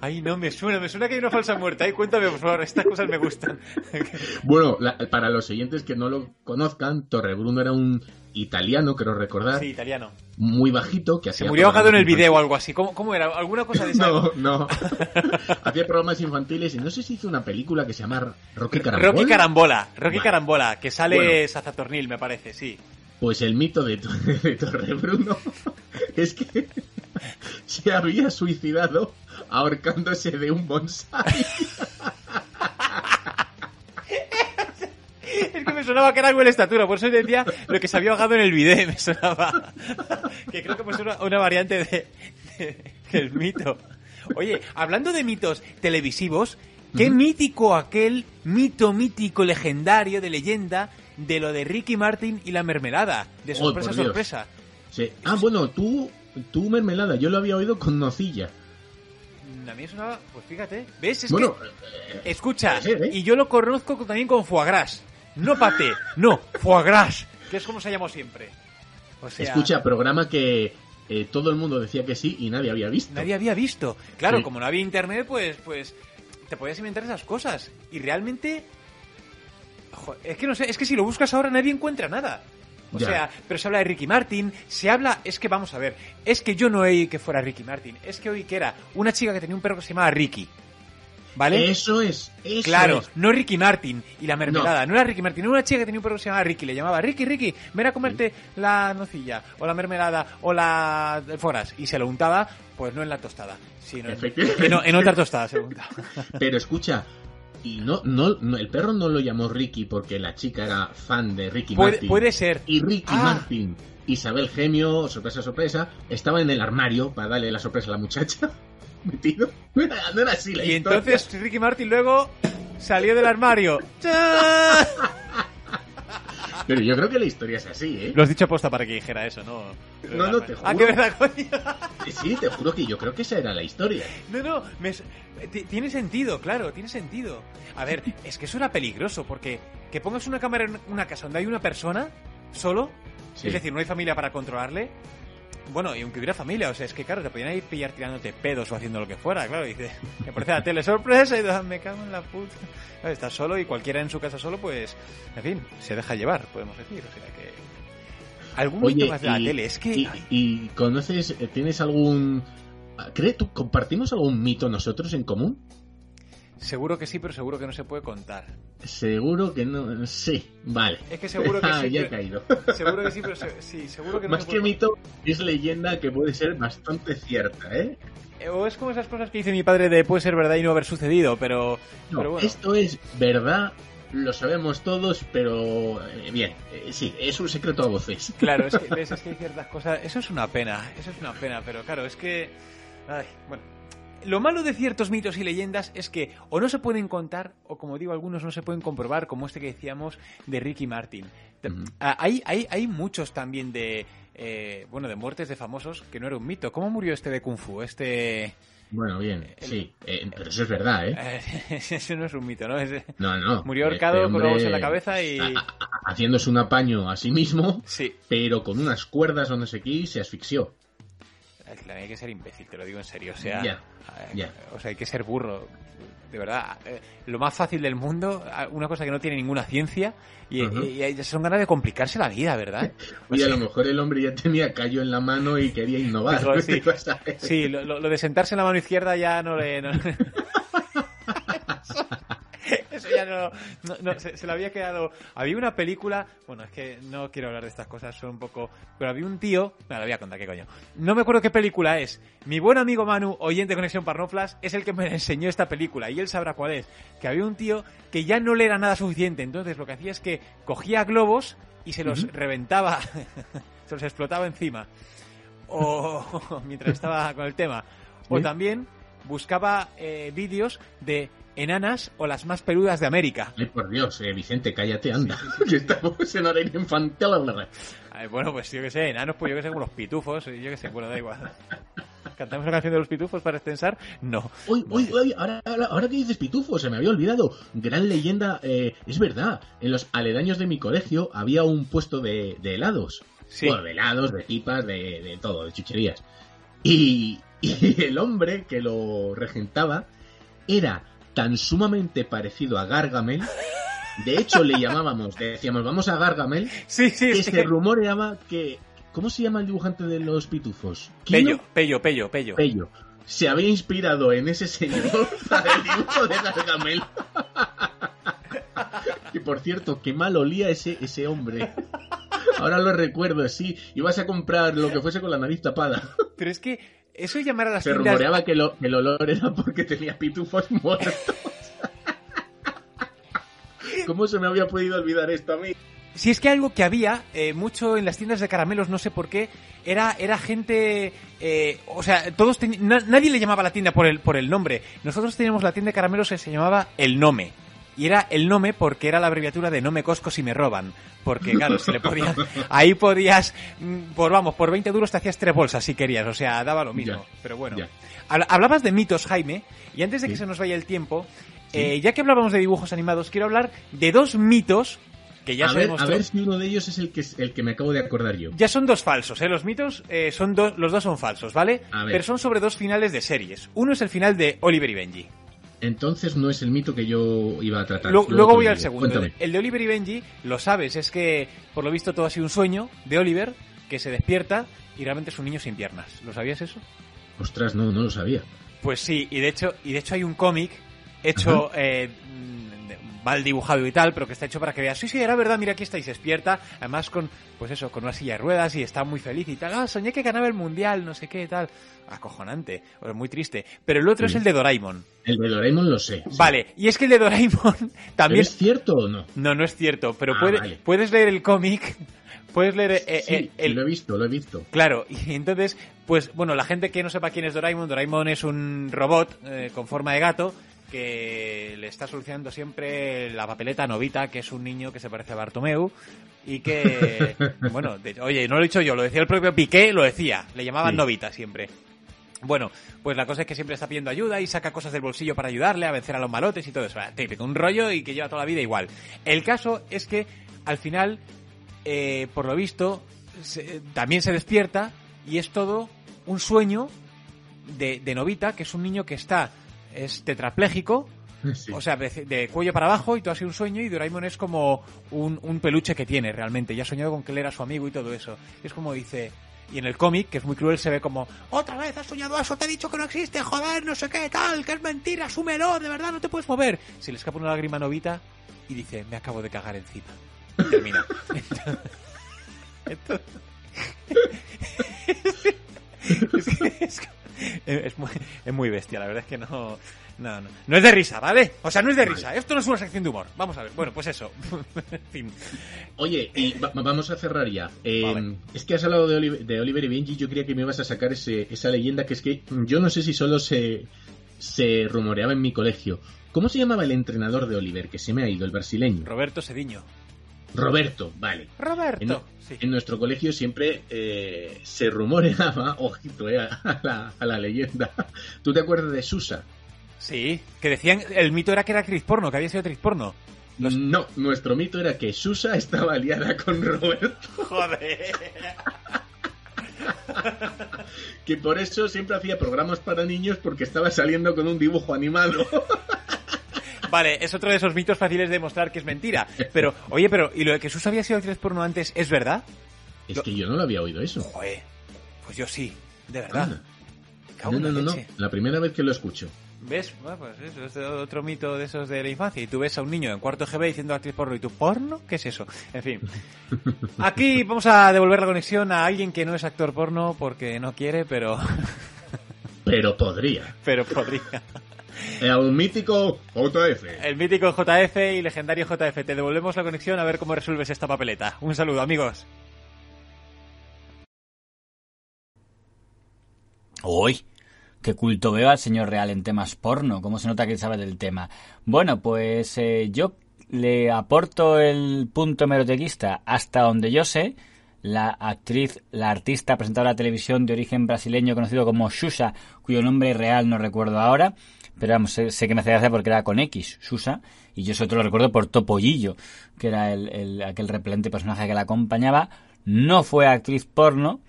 Ay, no, me suena, me suena que hay una falsa muerte. Ay, cuéntame, por favor, estas cosas me gustan. Bueno, la- para los oyentes que no lo conozcan, Torrebruno era un italiano, creo recordar, Sí, italiano. muy bajito, que Se hacía murió ahogado en el video o algo así. ¿Cómo, cómo era? ¿Alguna cosa de esa? No, no. Hacía programas infantiles y no sé si hizo una película que se llama Rocky Carambola. Rocky Carambola, Rocky Vale. Carambola, que sale Bueno. Sazatornil, me parece, sí. Pues el mito de, de Torrebruno es que se había suicidado ahorcándose de un bonsai. Es que me sonaba que era algo de la estatura, por eso decía lo que se había ahogado en el video, me sonaba. Que creo que pues una, una variante de, de- del mito. Oye, hablando de mitos televisivos, qué mítico aquel mito mítico legendario de leyenda de lo de Ricky Martin y la mermelada, de Oh, sorpresa Dios. sorpresa. Sí. Ah, bueno, tú, tú mermelada, yo lo había oído con nocilla. A mí eso sonaba, pues fíjate, ¿ves? Es Bueno, que, escucha, ¿eh? y yo lo conozco con- también con foie gras. No paté, no, foie gras, que es como se llamó siempre. O sea, Escucha, programa que eh, todo el mundo decía que sí y nadie había visto. Nadie había visto. Claro, Sí. como no había internet, pues, pues te podías inventar esas cosas. Y realmente, es que no sé, es que si lo buscas ahora nadie encuentra nada. O Ya. sea, pero se habla de Ricky Martin, se habla, es que vamos a ver, es que yo no oí que fuera Ricky Martin, es que oí que era una chica que tenía un perro que se llamaba Ricky. ¿Vale? Eso es, eso claro, es. no Ricky Martin y la mermelada, no. era Ricky Martin, era una chica que tenía un perro que se llamaba Ricky, le llamaba Ricky, Ricky, ven a comerte la nocilla, o la mermelada, o la foras, y se lo untaba, pues no en la tostada, sino en- en otra tostada se lo untaba. Pero escucha, y no, no, no, el perro no lo llamó Ricky porque la chica era fan de Ricky Puede- Martin. puede ser. Y Ricky Ah. Martin, Isabel Gemio, sorpresa, sorpresa, estaba en el armario para darle la sorpresa a la muchacha. Metido. No era, no era así la Y historia. entonces Ricky Martin luego salió del armario. ¡Chá! Pero yo creo que la historia es así, ¿eh? Lo has dicho aposta para que dijera eso, ¿no? No, no, te juro. Ah, qué verdad, coño. Sí, te juro que yo creo que esa era la historia. No, no, me tiene sentido, claro, tiene sentido. A ver, es que eso era peligroso, porque que pongas una cámara en una casa donde hay una persona solo, Sí. es decir, no hay familia para controlarle. Bueno, y aunque hubiera familia, o sea, es que claro, te podían ir pillar tirándote pedos o haciendo lo que fuera, claro, y dice, me parece la tele sorpresa y dices, me cago en la puta. Claro, estás solo y cualquiera en su casa solo, pues, en fin, se deja llevar, podemos decir, o sea que... Algún mito más de la y, tele, es que... y, y conoces, eh, tienes algún... ¿Crees tú, compartimos algún mito nosotros en común? Seguro que sí, pero seguro que no se puede contar. Seguro que no. Sí, vale. Es que seguro que Ah, sí. ya he caído. Seguro que sí, pero se- sí, seguro que no Más se que puede mito, es leyenda que puede ser bastante cierta, ¿eh? Eh, O es como esas cosas que dice mi padre de puede ser verdad y no haber sucedido, pero, No, pero bueno. esto es verdad, lo sabemos todos, pero eh, bien, eh, sí, es un secreto a voces. Claro, es que, ves, es que hay ciertas cosas. Eso es una pena, eso es una pena, pero claro, es que. Ay, bueno. Lo malo de ciertos mitos y leyendas es que o no se pueden contar, o como digo, algunos no se pueden comprobar, como este que decíamos de Ricky Martin. Hay, hay, hay muchos también de. eh, bueno, de muertes de famosos que no era un mito. ¿Cómo murió este de Kung Fu? Este. Bueno, bien, sí, eh, pero eso es verdad, ¿eh? Eh, Eso no es un mito, ¿no? Es- No, no. Murió este ahorcado con hombre huevos en la cabeza y. Haciéndose un apaño a sí mismo, Sí. pero con unas cuerdas o no sé qué y se asfixió. Hay que ser imbécil, te lo digo en serio. O sea, Ya, eh, ya. o sea, hay que ser burro. De verdad, eh, lo más fácil del mundo, una cosa que no tiene ninguna ciencia, y, Ujú. y- y son ganas de complicarse la vida, ¿verdad? O Oye, a lo mejor el hombre ya tenía callo en la mano y quería innovar. Sí, sí, lo, lo- lo de sentarse en la mano izquierda ya no le. no- Eso ya no, no- no, se, se le había quedado. Había una película, bueno, es que no quiero hablar de estas cosas, son un poco. Pero había un tío, me la voy a contar, qué coño. No me acuerdo qué película es. Mi buen amigo Manu, oyente de Conexión Parnoflas, es el que me enseñó esta película y él sabrá cuál es. Que había un tío que ya no le era nada suficiente, entonces lo que hacía es que cogía globos y se los reventaba, se los explotaba encima o mientras estaba con el tema. O Sí. también buscaba eh, vídeos de enanas o las más peludas de América. Ay, por Dios, eh, Vicente, cállate, anda. que estamos en horario infantil. Bueno, pues yo que sé, enanos, pues yo que sé, como los pitufos, yo que sé, bueno, da igual. ¿Cantamos la canción de los pitufos para extensar? No. Uy, uy, uy, ahora, ahora, ahora que dices pitufo, se me había olvidado. Gran leyenda, eh, es verdad. En los aledaños de mi colegio había un puesto de, de helados. Sí. Bueno, de helados, de pipas, de, de todo, de chucherías. Y, y el hombre que lo regentaba era tan sumamente parecido a Gargamel. De hecho, le llamábamos, decíamos, vamos a Gargamel. Sí, sí, que sí. se rumoreaba que. ¿Cómo se llama el dibujante de los pitufos? ¿Kino? Pello, pello, pello, pello. Pello. Se había inspirado en ese señor para el dibujo de Gargamel. y por cierto, qué mal olía ese, ese hombre. Ahora lo recuerdo, sí. Ibas a comprar lo que fuese con la nariz tapada. Pero es que eso de llamar a las Se tiendas... rumoreaba que, lo- que el olor era porque tenía pitufos muertos. ¿Cómo se me había podido olvidar esto a mí? Si es que algo que había eh, mucho en las tiendas de caramelos, no sé por qué, era, era gente, eh, o sea, todos na- nadie le llamaba a la tienda por el, por el nombre. Nosotros teníamos la tienda de caramelos que se llamaba El Nome. Y era el Nome porque era la abreviatura de No me cosco si me roban. Porque claro, se le podía, ahí podías, mm, por vamos, por 20 duros te hacías tres bolsas si querías, o sea, daba lo mismo. Ya, Pero bueno. ya. Hablabas de mitos, Jaime, y antes de que Sí. se nos vaya el tiempo, eh, ya que hablábamos de dibujos animados, quiero hablar de dos mitos que ya a ver. A ver si uno de ellos es el que, el que me acabo de acordar yo. Ya son dos falsos, ¿eh? Los mitos eh, son dos, los dos son falsos, ¿vale? Pero son sobre dos finales de series. Uno es el final de Oliver y Benji. Entonces no es el mito que yo iba a tratar. Luego, voy al segundo. Cuéntame. El de Oliver y Benji, lo sabes, es que por lo visto todo ha sido un sueño de Oliver que se despierta y realmente es un niño sin piernas. ¿Lo sabías eso? Ostras, no, no lo sabía. Pues sí, y de hecho, y de hecho hay un cómic hecho eh, mal dibujado y tal, pero que está hecho para que veas, sí, sí, era verdad, mira aquí está y se despierta, además con, pues eso, con una silla de ruedas y está muy feliz y tal, ah, soñé que ganaba el mundial, no sé qué, tal, acojonante, o muy triste. Pero el otro es Sí. el de Doraemon. El de Doraemon lo sé. sí. Vale, y es que el de Doraemon ¿Pero también... ¿Es cierto o no? No, no es cierto, pero Ah, puede- vale. puedes leer el cómic, puedes leer eh, Sí, eh, el, lo he visto, lo he visto. Claro, y entonces, pues bueno, la gente que no sepa quién es Doraemon, Doraemon es un robot eh, con forma de gato que le está solucionando siempre la papeleta a Novita, que es un niño que se parece a Bartomeu y que, bueno, de- oye, no lo he dicho yo, lo decía el propio Piqué, lo decía, le llamaban Sí. Novita siempre. Bueno, pues la cosa es que siempre está pidiendo ayuda y saca cosas del bolsillo para ayudarle a vencer a los malotes y todo eso. Típico, un rollo y que lleva toda la vida igual. El caso es que al final, eh, por lo visto, se- también se despierta y es todo un sueño de, de Novita, que es un niño que está, es tetrapléjico, Sí. o sea, de, de cuello para abajo y todo ha sido un sueño y Doraemon es como un, un peluche que tiene realmente. Y ha soñado con que él era su amigo y todo eso. Es como dice... Y en el cómic, que es muy cruel, se ve como otra vez has soñado eso, te he dicho que no existe, joder, no sé qué, tal, que es mentira, asúmelo, de verdad no te puedes mover. Se le escapa una lágrima Novita y dice, me acabo de cagar encima. Y termina. Entonces- es, que- es que- es muy, es muy bestia, la verdad es que no, no, no. No es de risa, ¿vale? O sea, no es de risa. Esto no es una sección de humor. Vamos a ver. Bueno, pues eso. fin. Oye, y va- vamos a cerrar ya. Eh, Vale. Es que has hablado de Oliver, de Oliver y Benji, yo creía que me ibas a sacar ese, esa leyenda que es que yo no sé si solo se, se rumoreaba en mi colegio. ¿Cómo se llamaba el entrenador de Oliver? Que se me ha ido, el brasileño. Roberto Sediño. Roberto, vale. En, Roberto. Sí. en nuestro colegio siempre eh, se rumoreaba, ojito, eh, a, la, a la leyenda. ¿Tú te acuerdas de Susa? Sí, que decían, el mito era que era actriz porno, que había sido actriz porno. No, nuestro mito era que Susa estaba liada con Roberto. Joder. Que por eso siempre hacía programas para niños porque estaba saliendo con un dibujo animado. Vale, es otro de esos mitos fáciles de demostrar que es mentira. Pero, oye, pero, ¿y lo de que Sus había sido actriz porno antes es verdad? Es que yo no lo había oído eso. Joder, pues yo sí, de verdad. No, no, no, no. La primera vez que lo escucho. ¿Ves? Bueno, pues eso es otro mito de esos de la infancia. Y tú ves a un niño en cuarto GB diciendo actriz porno y tú, ¿porno? ¿Qué es eso? En fin. Aquí vamos a devolver la conexión a alguien que no es actor porno porque no quiere, pero, Pero podría. pero podría. El mítico JF. El mítico JF y legendario JF. Te devolvemos la conexión a ver cómo resuelves esta papeleta. Un saludo, amigos. Uy, qué culto veo al señor Real en temas porno. ¿Cómo se nota que sabe del tema? Bueno, pues eh, yo le aporto el punto hemerotequista hasta donde yo sé. La actriz, la artista presentadora de televisión de origen brasileño conocido como Xuxa, cuyo nombre real no recuerdo ahora, pero vamos, sé, que me hace gracia porque era con X, Xuxa, y yo sobre todo lo recuerdo por Topollillo, que era el, el- aquel repelente personaje que la acompañaba. No fue actriz porno,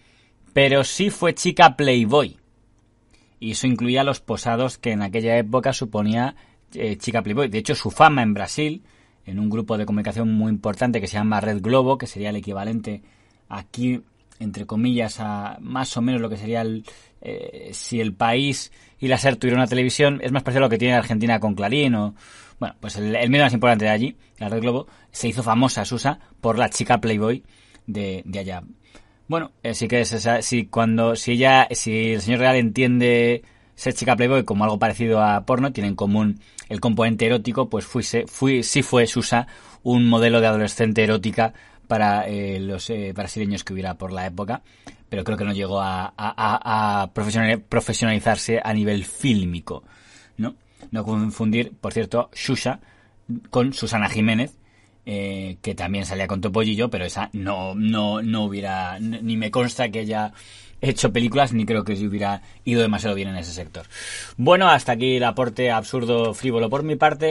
pero sí fue chica Playboy. Y eso incluía los posados que en aquella época suponía eh, chica Playboy. De hecho, su fama en Brasil, en un grupo de comunicación muy importante que se llama Red Globo, que sería el equivalente aquí, entre comillas, a más o menos lo que sería el, eh, si el país y la SER tuvieran una televisión, es más parecido a lo que tiene Argentina con Clarín o... Bueno, pues el, el medio más importante de allí, la Red Globo, se hizo famosa, Susa, por la chica Playboy de, de allá. Bueno, eh, sí que es si cuando, si ella, si el señor Real entiende ser chica Playboy como algo parecido a porno, tiene en común el componente erótico, pues fuise, fui, sí fue Susa un modelo de adolescente erótica para eh, los eh, brasileños que hubiera por la época, pero creo que no llegó a, a- a- a profesional- profesionalizarse a nivel fílmico, ¿no? No confundir, por cierto, Xuxa con Susana Jiménez, eh, que también salía con Topollillo, pero esa no, no, no hubiera, ni me consta que haya hecho películas, ni creo que se hubiera ido demasiado bien en ese sector. Bueno, hasta aquí el aporte absurdo frívolo por mi parte.